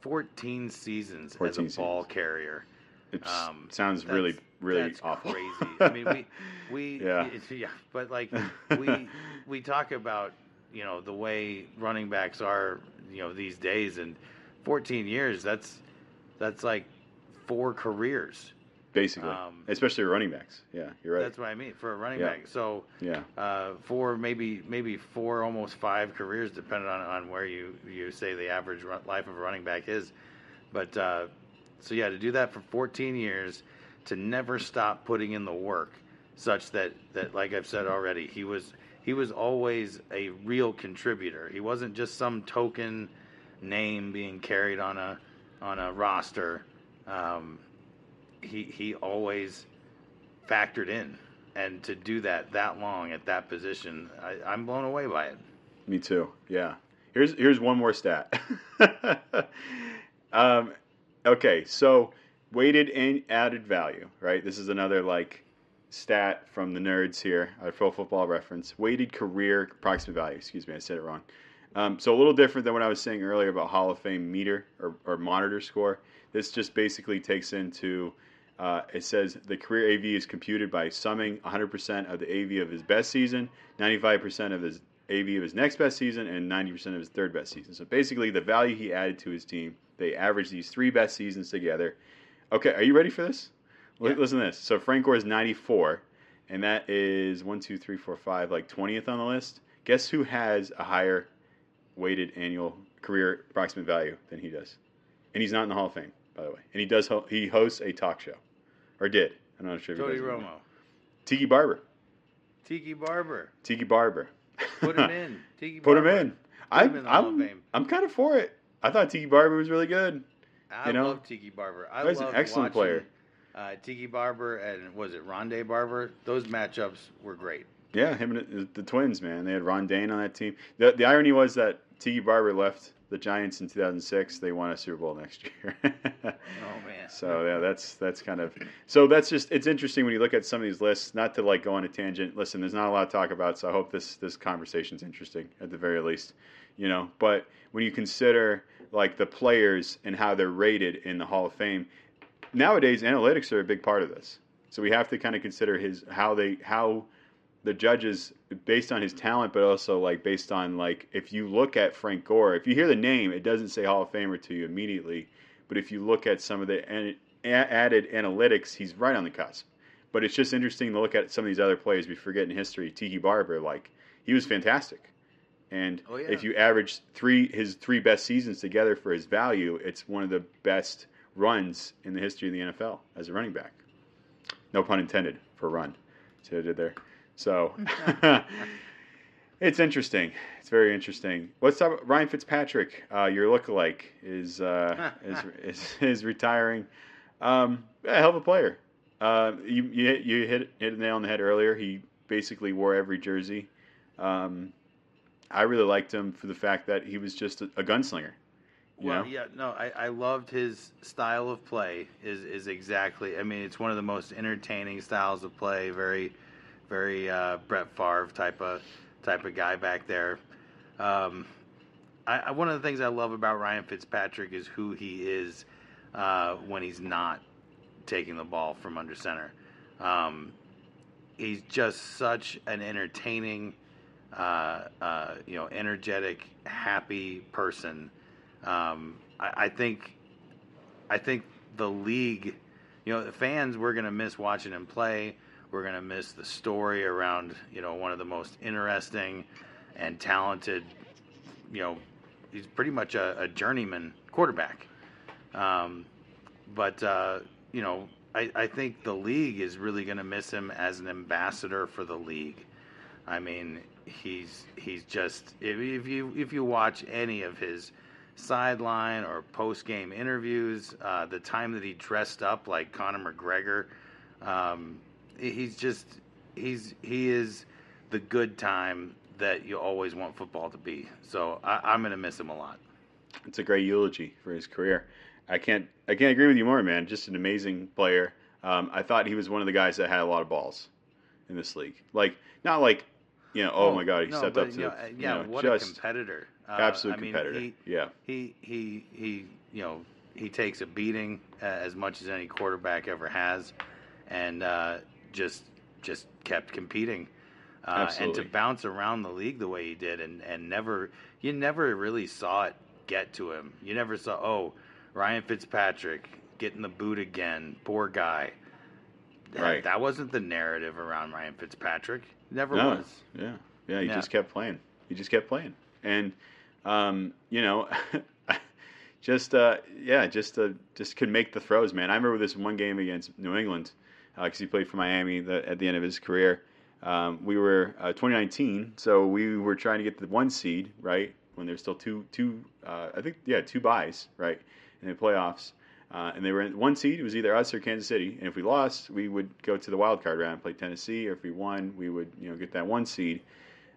[SPEAKER 2] 14 seasons
[SPEAKER 1] 14
[SPEAKER 2] as a ball
[SPEAKER 1] seasons.
[SPEAKER 2] carrier.
[SPEAKER 1] It
[SPEAKER 2] Um,
[SPEAKER 1] sounds really, really
[SPEAKER 2] that's
[SPEAKER 1] awful.
[SPEAKER 2] crazy. I mean, we we
[SPEAKER 1] Yeah.
[SPEAKER 2] yeah, but like we we talk about you know the way running backs are you know these days, and 14 years that's that's like four careers.
[SPEAKER 1] Basically,
[SPEAKER 2] um,
[SPEAKER 1] especially running backs. Yeah, you're right.
[SPEAKER 2] That's what I mean for a running
[SPEAKER 1] Yeah.
[SPEAKER 2] back. So
[SPEAKER 1] yeah,
[SPEAKER 2] uh, four, maybe maybe four, almost five careers, depending on, on where you, you say the average run, life of a running back is. But uh, so yeah, to do that for 14 years, to never stop putting in the work, such that that like I've said already, he was he was always a real contributor. He wasn't just some token name being carried on a on a roster. Um, he he always factored in, and to do that that long at that position, I, I'm blown away by it.
[SPEAKER 1] me too. Yeah. Here's here's one more stat. um, okay, so weighted and added value, right? This is another like stat from the nerds here at Pro Football Reference. Weighted career approximate value. Excuse me, I said it wrong. Um, so a little different than what I was saying earlier about Hall of Fame meter or, or monitor score. This just basically takes into uh, it says the career AV is computed by summing 100% of the AV of his best season, 95% of his AV of his next best season, and 90% of his third best season. So basically, the value he added to his team, they averaged these three best seasons together. Okay, are you ready for this?
[SPEAKER 2] Yeah.
[SPEAKER 1] Listen to this. So Frank Gore is 94, and that is one, two, three, four, five, like 20th on the list. Guess who has a higher weighted annual career approximate value than he does? And he's not in the Hall of Fame, by the way. And he does ho- he hosts a talk show, or did. I'm not sure. if he
[SPEAKER 2] Tony. Romo,
[SPEAKER 1] Tiki Barber.
[SPEAKER 2] Tiki Barber,
[SPEAKER 1] Tiki Barber.
[SPEAKER 2] put him in. Tiki
[SPEAKER 1] Put him
[SPEAKER 2] Barber.
[SPEAKER 1] in.
[SPEAKER 2] Put him
[SPEAKER 1] I'm
[SPEAKER 2] in the
[SPEAKER 1] I'm, I'm kind of for it. I thought Tiki Barber was really good.
[SPEAKER 2] I
[SPEAKER 1] you know?
[SPEAKER 2] love Tiki Barber. I
[SPEAKER 1] He's an
[SPEAKER 2] love
[SPEAKER 1] excellent
[SPEAKER 2] watching,
[SPEAKER 1] player.
[SPEAKER 2] Uh, Tiki Barber and was it Ronde Barber? Those matchups were great.
[SPEAKER 1] Yeah, him and the, the twins, man. They had Ron Dayne on that team. The the irony was that Tiki Barber left the Giants in 2006. They won a Super Bowl next year.
[SPEAKER 2] Oh man.
[SPEAKER 1] So yeah, that's that's kind of so that's just it's interesting when you look at some of these lists. Not to like go on a tangent. Listen, there's not a lot to talk about, so I hope this this conversation's interesting at the very least. You know, but when you consider like the players and how they're rated in the Hall of Fame, nowadays analytics are a big part of this. So we have to kind of consider his how they how the judges based on his talent, but also like based on like if you look at Frank Gore, if you hear the name, it doesn't say Hall of Famer to you immediately, but if you look at some of the an- added analytics, he's right on the cusp. But it's just interesting to look at some of these other players we forget in history. Tiki Barber, like he was fantastic, and
[SPEAKER 2] Oh, yeah.
[SPEAKER 1] if you average three his three best seasons together for his value, it's one of the best runs in the history of the NFL as a running back. No pun intended for run. See what I did there? So it's interesting. It's very interesting. What's up, Ryan Fitzpatrick. Uh, your lookalike is uh, is, is is retiring. Um, a hell of a player. Uh, you you hit, you hit hit the nail on the head earlier. He basically wore every jersey. Um, I really liked him for the fact that he was just a, a gunslinger.
[SPEAKER 2] Well,
[SPEAKER 1] know?
[SPEAKER 2] yeah, no, I, I loved his style of play. Is is exactly. I mean, it's one of the most entertaining styles of play. Very, very uh, Brett Favre type of type of guy back there. Um, I, one of the things I love about Ryan Fitzpatrick is who he is uh, when he's not taking the ball from under center. Um, he's just such an entertaining, uh, uh, you know, energetic, happy person. Um, I, I think, I think the league, you know, the fans, we're to miss watching him play. We're going to miss the story around, you know, one of the most interesting and talented, you know, he's pretty much a, a journeyman quarterback. Um, but, uh, you know, I, I think the league is really going to miss him as an ambassador for the league. I mean, he's he's just if, if you if you watch any of his sideline or post game interviews, uh, the time that he dressed up like Conor McGregor, um, he's just he's he is the good time that you always want football to be. So I, I'm going to miss him a lot.
[SPEAKER 1] It's a great eulogy for his career. I can't I can't agree with you more, man. Just an amazing player. Um, I thought he was one of the guys that had a lot of balls in this league. Like not like you know, oh, my god, he
[SPEAKER 2] no,
[SPEAKER 1] stepped up to
[SPEAKER 2] you know,
[SPEAKER 1] the, you
[SPEAKER 2] yeah,
[SPEAKER 1] know,
[SPEAKER 2] what
[SPEAKER 1] just
[SPEAKER 2] a competitor, uh,
[SPEAKER 1] absolute
[SPEAKER 2] I mean,
[SPEAKER 1] competitor.
[SPEAKER 2] he,
[SPEAKER 1] yeah,
[SPEAKER 2] he he he you know he takes a beating uh, as much as any quarterback ever has, and uh, just just kept competing. Uh, and to bounce around the league the way he did, and, and never you never really saw it get to him. You never saw oh Ryan Fitzpatrick getting the boot again, poor guy. That,
[SPEAKER 1] Right.
[SPEAKER 2] that wasn't the narrative around Ryan Fitzpatrick. Never
[SPEAKER 1] No.
[SPEAKER 2] was.
[SPEAKER 1] yeah, yeah. He
[SPEAKER 2] Yeah.
[SPEAKER 1] just kept playing. He just kept playing, and um, you know, just uh, yeah, just uh, just could make the throws, man. I remember this one game against New England because he played for Miami the, at the end of his career. Um, we were uh, 2019, so we were trying to get the one seed right when there's still two two uh, I think yeah two buys right in the playoffs. Uh, and they were in one seed. It was either us or Kansas City. And if we lost, we would go to the wild card round, and play Tennessee. Or if we won, we would you know get that one seed,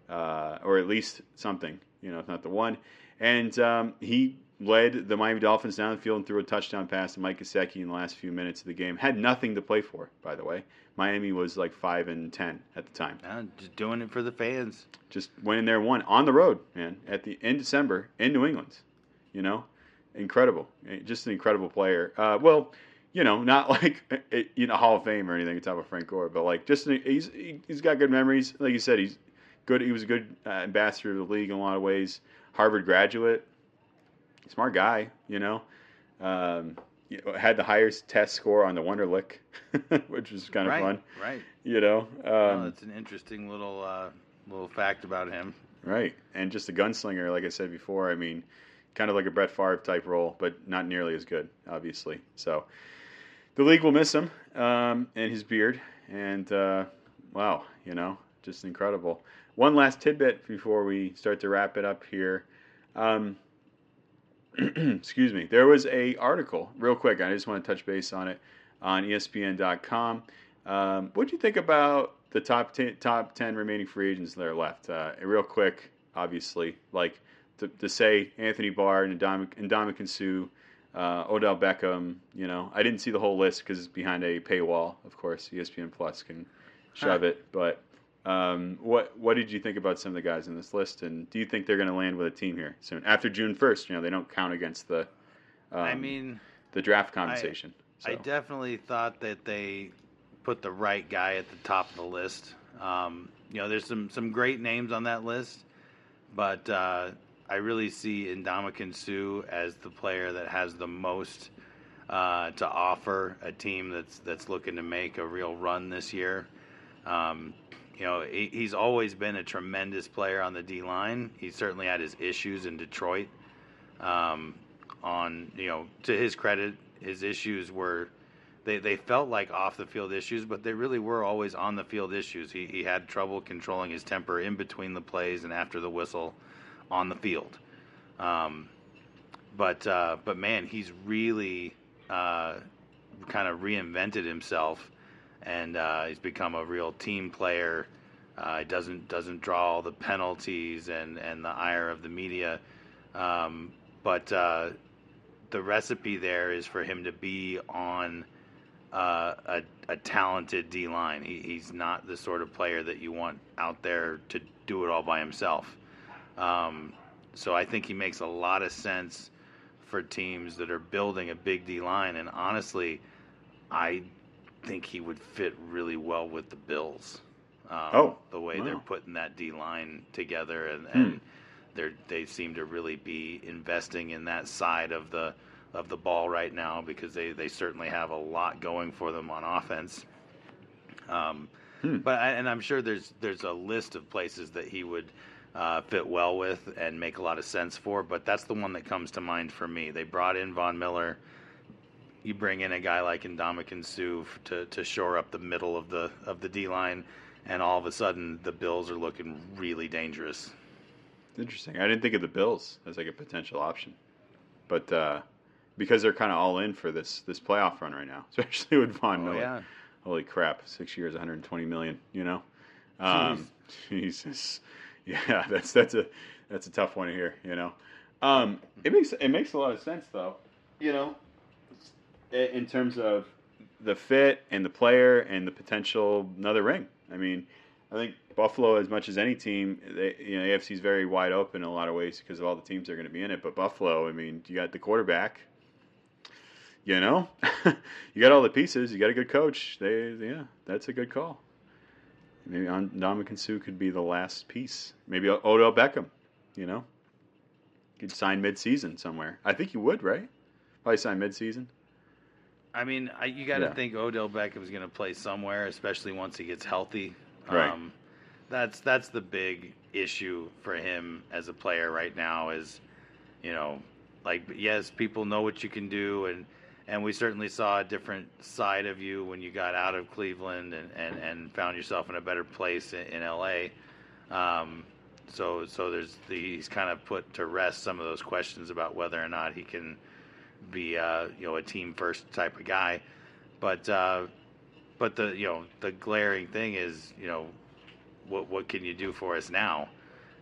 [SPEAKER 1] uh, or at least something. You know, if not the one. And um, he led the Miami Dolphins down the field and threw a touchdown pass to Mike Gesicki in the last few minutes of the game. Had nothing to play for, by the way. Miami was like five and ten at the time.
[SPEAKER 2] Uh, just doing it for the fans.
[SPEAKER 1] Just went in there and won on the road, man. At the in December in New England, you know, incredible. Eh, Just an incredible player. Uh, well, you know, not like eh, you know Hall of Fame or anything on top of Frank Gore, but like just he's he- he's got good memories. Like you said, he's good. He was a good uh, ambassador of the league in a lot of ways. Harvard graduate, smart guy. You know, um, you know, had the highest test score on the Wonderlic, which was kind of
[SPEAKER 2] right,
[SPEAKER 1] fun.
[SPEAKER 2] right.
[SPEAKER 1] You know, um,
[SPEAKER 2] that's an interesting little uh, little fact about him.
[SPEAKER 1] Right, and just a gunslinger, like I said before. I mean, kind of like a Brett Favre type role, but not nearly as good, obviously. So the league will miss him um, and his beard. And uh, wow, you know, just incredible. One last tidbit before we start to wrap it up here. Um, excuse me. There was a article, real quick. I just want to touch base on it on ESPN.com. Um, what do you think about the top ten, top ten remaining free agents that are left? Uh, real quick, obviously, like to, to say Anthony Barr and Ndamukong Suh, uh, Odell Beckham. You know, I didn't see the whole list because it's behind a paywall. Of course, ESPN Plus can shove
[SPEAKER 2] Huh.
[SPEAKER 1] it. But um, what what did you think about some of the guys in this list? And do you think they're going to land with a team here soon after June first? You know, they don't count against the. Um,
[SPEAKER 2] I mean,
[SPEAKER 1] the draft compensation. so.
[SPEAKER 2] I definitely thought that they put the right guy at the top of the list. Um, you know, there's some some great names on that list, but uh, I really see Ndamukong Suh as the player that has the most uh, to offer a team that's that's looking to make a real run this year. Um, you know, he, he's always been a tremendous player on the D line. He certainly had his issues in Detroit. Um, on you know, to his credit, his issues were they, they felt like off the field issues, but they really were always on the field issues. He, he had trouble controlling his temper in between the plays and after the whistle on the field. Um, but uh, but man, he's really uh, kind of reinvented himself, and uh, he's become a real team player. Uh, it doesn't doesn't draw all the penalties and, and the ire of the media, um, but uh, the recipe there is for him to be on uh, a, a talented D line. He, he's not the sort of player that you want out there to do it all by himself. Um, so I think he makes a lot of sense for teams that are building a big D line. And honestly, I think he would fit really well with the Bills. Um,
[SPEAKER 1] Oh,
[SPEAKER 2] the way
[SPEAKER 1] wow.
[SPEAKER 2] they're putting that D line together, and,
[SPEAKER 1] Hmm.
[SPEAKER 2] and they're they seem to really be investing in that side of the of the ball right now because they, they certainly have a lot going for them on offense. Um,
[SPEAKER 1] Hmm.
[SPEAKER 2] But I, and I'm sure there's there's a list of places that he would uh, fit well with and make a lot of sense for. But that's the one that comes to mind for me. They brought in Von Miller. You bring in a guy like Ndamukong Suh to to shore up the middle of the of the D line, and all of a sudden the Bills are looking really dangerous.
[SPEAKER 1] Interesting. I didn't think of the Bills as like a potential option, but uh, because they're kind of all in for this this playoff run right now, especially with Von
[SPEAKER 2] Oh
[SPEAKER 1] Miller.
[SPEAKER 2] yeah,
[SPEAKER 1] Holy crap! Six years, 120 million. You know, um, Jesus. Yeah, that's that's a that's a tough one to hear. You know, um, it makes it makes a lot of sense though. You know, in terms of the fit and the player and the potential another ring. I mean, I think Buffalo, as much as any team, they, you know, AFC is very wide open in a lot of ways because of all the teams that are going to be in it. But Buffalo, I mean, you got the quarterback. You know, you got all the pieces. You got a good coach. They, yeah, that's a good call. Maybe Ndamukong Suh could be the last piece. Maybe Odell Beckham. You know, could sign mid-season somewhere. I think you would, right? Probably sign mid-season.
[SPEAKER 2] I mean, I, you got to
[SPEAKER 1] Yeah.
[SPEAKER 2] think Odell Beckham's going to play somewhere, especially once he gets healthy.
[SPEAKER 1] Right.
[SPEAKER 2] Um, that's that's the big issue for him as a player right now. Is you know, like yes, people know what you can do, and and we certainly saw a different side of you when you got out of Cleveland and and, and found yourself in a better place in, in L.A. Um, so so there's the, he's kind of put to rest some of those questions about whether or not he can be uh, you know a team first type of guy, but uh, but the you know the glaring thing is you know what what can you do for us now,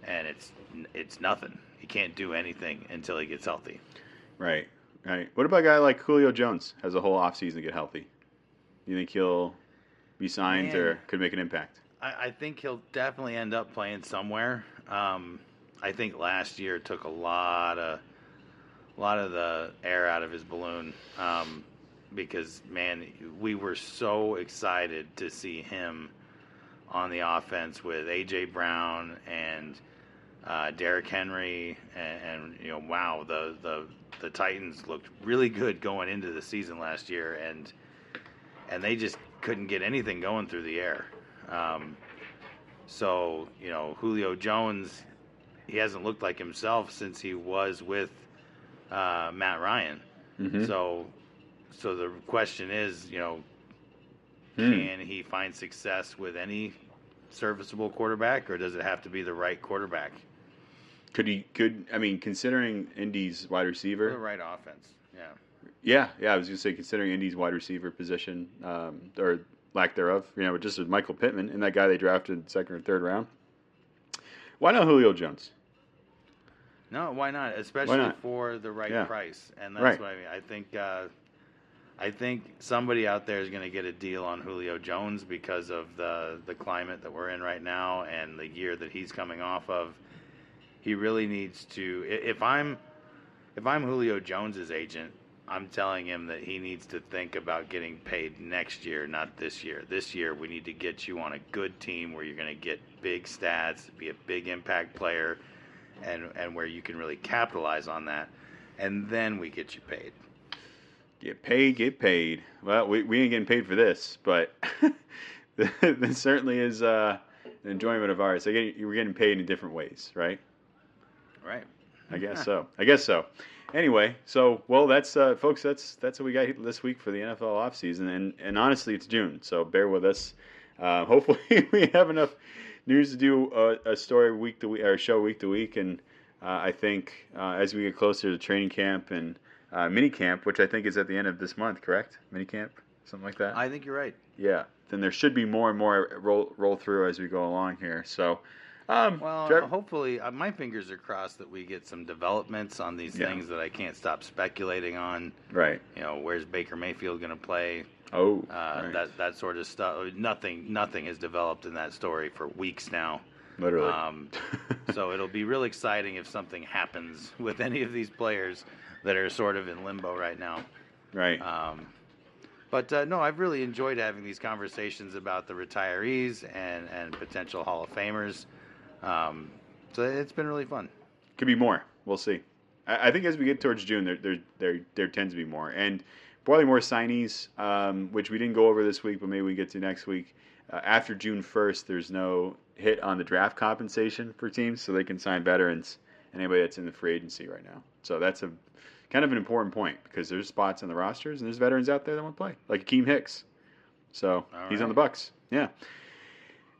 [SPEAKER 2] and it's it's nothing. He can't do anything until he gets healthy.
[SPEAKER 1] Right, right. What about a guy like Julio Jones? Has a whole offseason to get healthy. Do you think he'll be signed
[SPEAKER 2] Man.
[SPEAKER 1] or could make an impact?
[SPEAKER 2] I, I think he'll definitely end up playing somewhere. Um, I think last year took a lot of a lot of the air out of his balloon um, because man, we were so excited to see him on the offense with AJ Brown and uh, Derrick Henry, and, and you know, wow, the the the Titans looked really good going into the season last year, and and they just couldn't get anything going through the air. Um, so you know, Julio Jones, he hasn't looked like himself since he was with uh, Matt Ryan.
[SPEAKER 1] Mhm.
[SPEAKER 2] So, so the question is, you know,
[SPEAKER 1] Hmm.
[SPEAKER 2] can he find success with any serviceable quarterback, or does it have to be the right quarterback
[SPEAKER 1] Could he? Could I mean, considering Indy's wide
[SPEAKER 2] or the
[SPEAKER 1] receiver?
[SPEAKER 2] right offense? Yeah.
[SPEAKER 1] Yeah, yeah. I was gonna say considering Indy's wide receiver position um, or lack thereof. You know, just with Michael Pittman and that guy they drafted second or third round. Why not Julio Jones?
[SPEAKER 2] No, why not? Especially
[SPEAKER 1] not?
[SPEAKER 2] for the right
[SPEAKER 1] Yeah.
[SPEAKER 2] price, and that's
[SPEAKER 1] Right.
[SPEAKER 2] what I mean. I think uh, I think somebody out there is going to get a deal on Julio Jones because of the the climate that we're in right now and the year that he's coming off of. He really needs to. If I'm if I'm Julio Jones's agent, I'm telling him that he needs to think about getting paid next year, not this year. This year, we need to get you on a good team where you're going to get big stats, be a big impact player, and and where you can really capitalize on that, and then we get you paid.
[SPEAKER 1] Get paid, get paid. Well, we, we ain't getting paid for this, but this certainly is uh, an enjoyment of ours. So get- we're getting paid in different ways, right?
[SPEAKER 2] Right.
[SPEAKER 1] I guess so. I guess so. Anyway, so well, that's uh, folks. That's that's what we got this week for the NFL offseason. and and honestly, it's June, so bear with us. Uh, hopefully, we have enough news to do a, a story week to week or a show week to week, and uh, I think uh, as we get closer to training camp and uh, mini camp, which I think is at the end of this month, correct? Mini camp. something like that.
[SPEAKER 2] I think you're right.
[SPEAKER 1] yeah, then there should be more and more roll roll through as we go along here. So, um,
[SPEAKER 2] Well, hopefully, uh, my fingers are crossed that we get some developments on these
[SPEAKER 1] Yeah.
[SPEAKER 2] things that I can't stop speculating on.
[SPEAKER 1] right.
[SPEAKER 2] You know, where's Baker Mayfield going to play?
[SPEAKER 1] Oh,
[SPEAKER 2] Uh,
[SPEAKER 1] right.
[SPEAKER 2] That that sort of stuff. Nothing nothing has developed in that story for weeks now.
[SPEAKER 1] literally.
[SPEAKER 2] Um, so it'll be real exciting if something happens with any of these players that are sort of in limbo right now.
[SPEAKER 1] right.
[SPEAKER 2] Um, but uh, no, I've really enjoyed having these conversations about the retirees and, and potential Hall of Famers. Um, so it's been really fun.
[SPEAKER 1] Could be more. We'll see. I, I think as we get towards June, there there there there tends to be more, and probably more signees, um, which we didn't go over this week, but maybe we get to next week. Uh, after June first, there's no hit on the draft compensation for teams, so they can sign veterans and anybody that's in the free agency right now. So that's a kind of an important point because there's spots on the rosters and there's veterans out there that want to play, like Akiem Hicks. So
[SPEAKER 2] All
[SPEAKER 1] he's on the. Bucs. Yeah.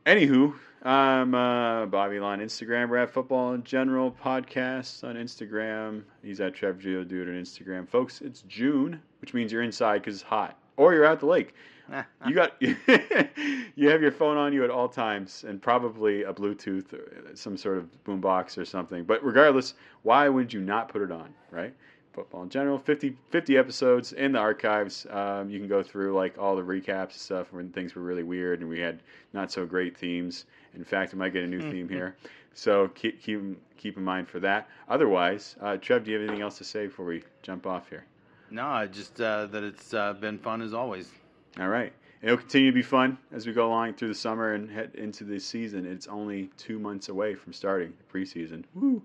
[SPEAKER 1] Anywho, I'm uh, Bobby Lon Instagram. We're at Football in General podcast on Instagram. He's at Trev Geo Dude on Instagram. Folks, it's June, which means you're inside because it's hot, or you're at the lake. You got you have your phone on you at all times, and probably a Bluetooth, or some sort of boombox or something. But regardless, why would you not put it on, right? Football in general, 50, 50 episodes in the archives. Um, you can go through like all the recaps and stuff when things were really weird and we had not so great themes. In fact, we might get a new theme here, so keep keep keep in mind for that. Otherwise, uh, Trev, do you have anything else to say before we jump off here?
[SPEAKER 2] no, just uh, that it's uh, been fun as always.
[SPEAKER 1] All right. It'll continue to be fun as we go along through the summer and head into the season. It's only two months away from starting the preseason. Woo!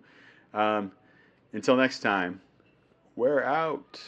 [SPEAKER 1] Um, until next time, we're out.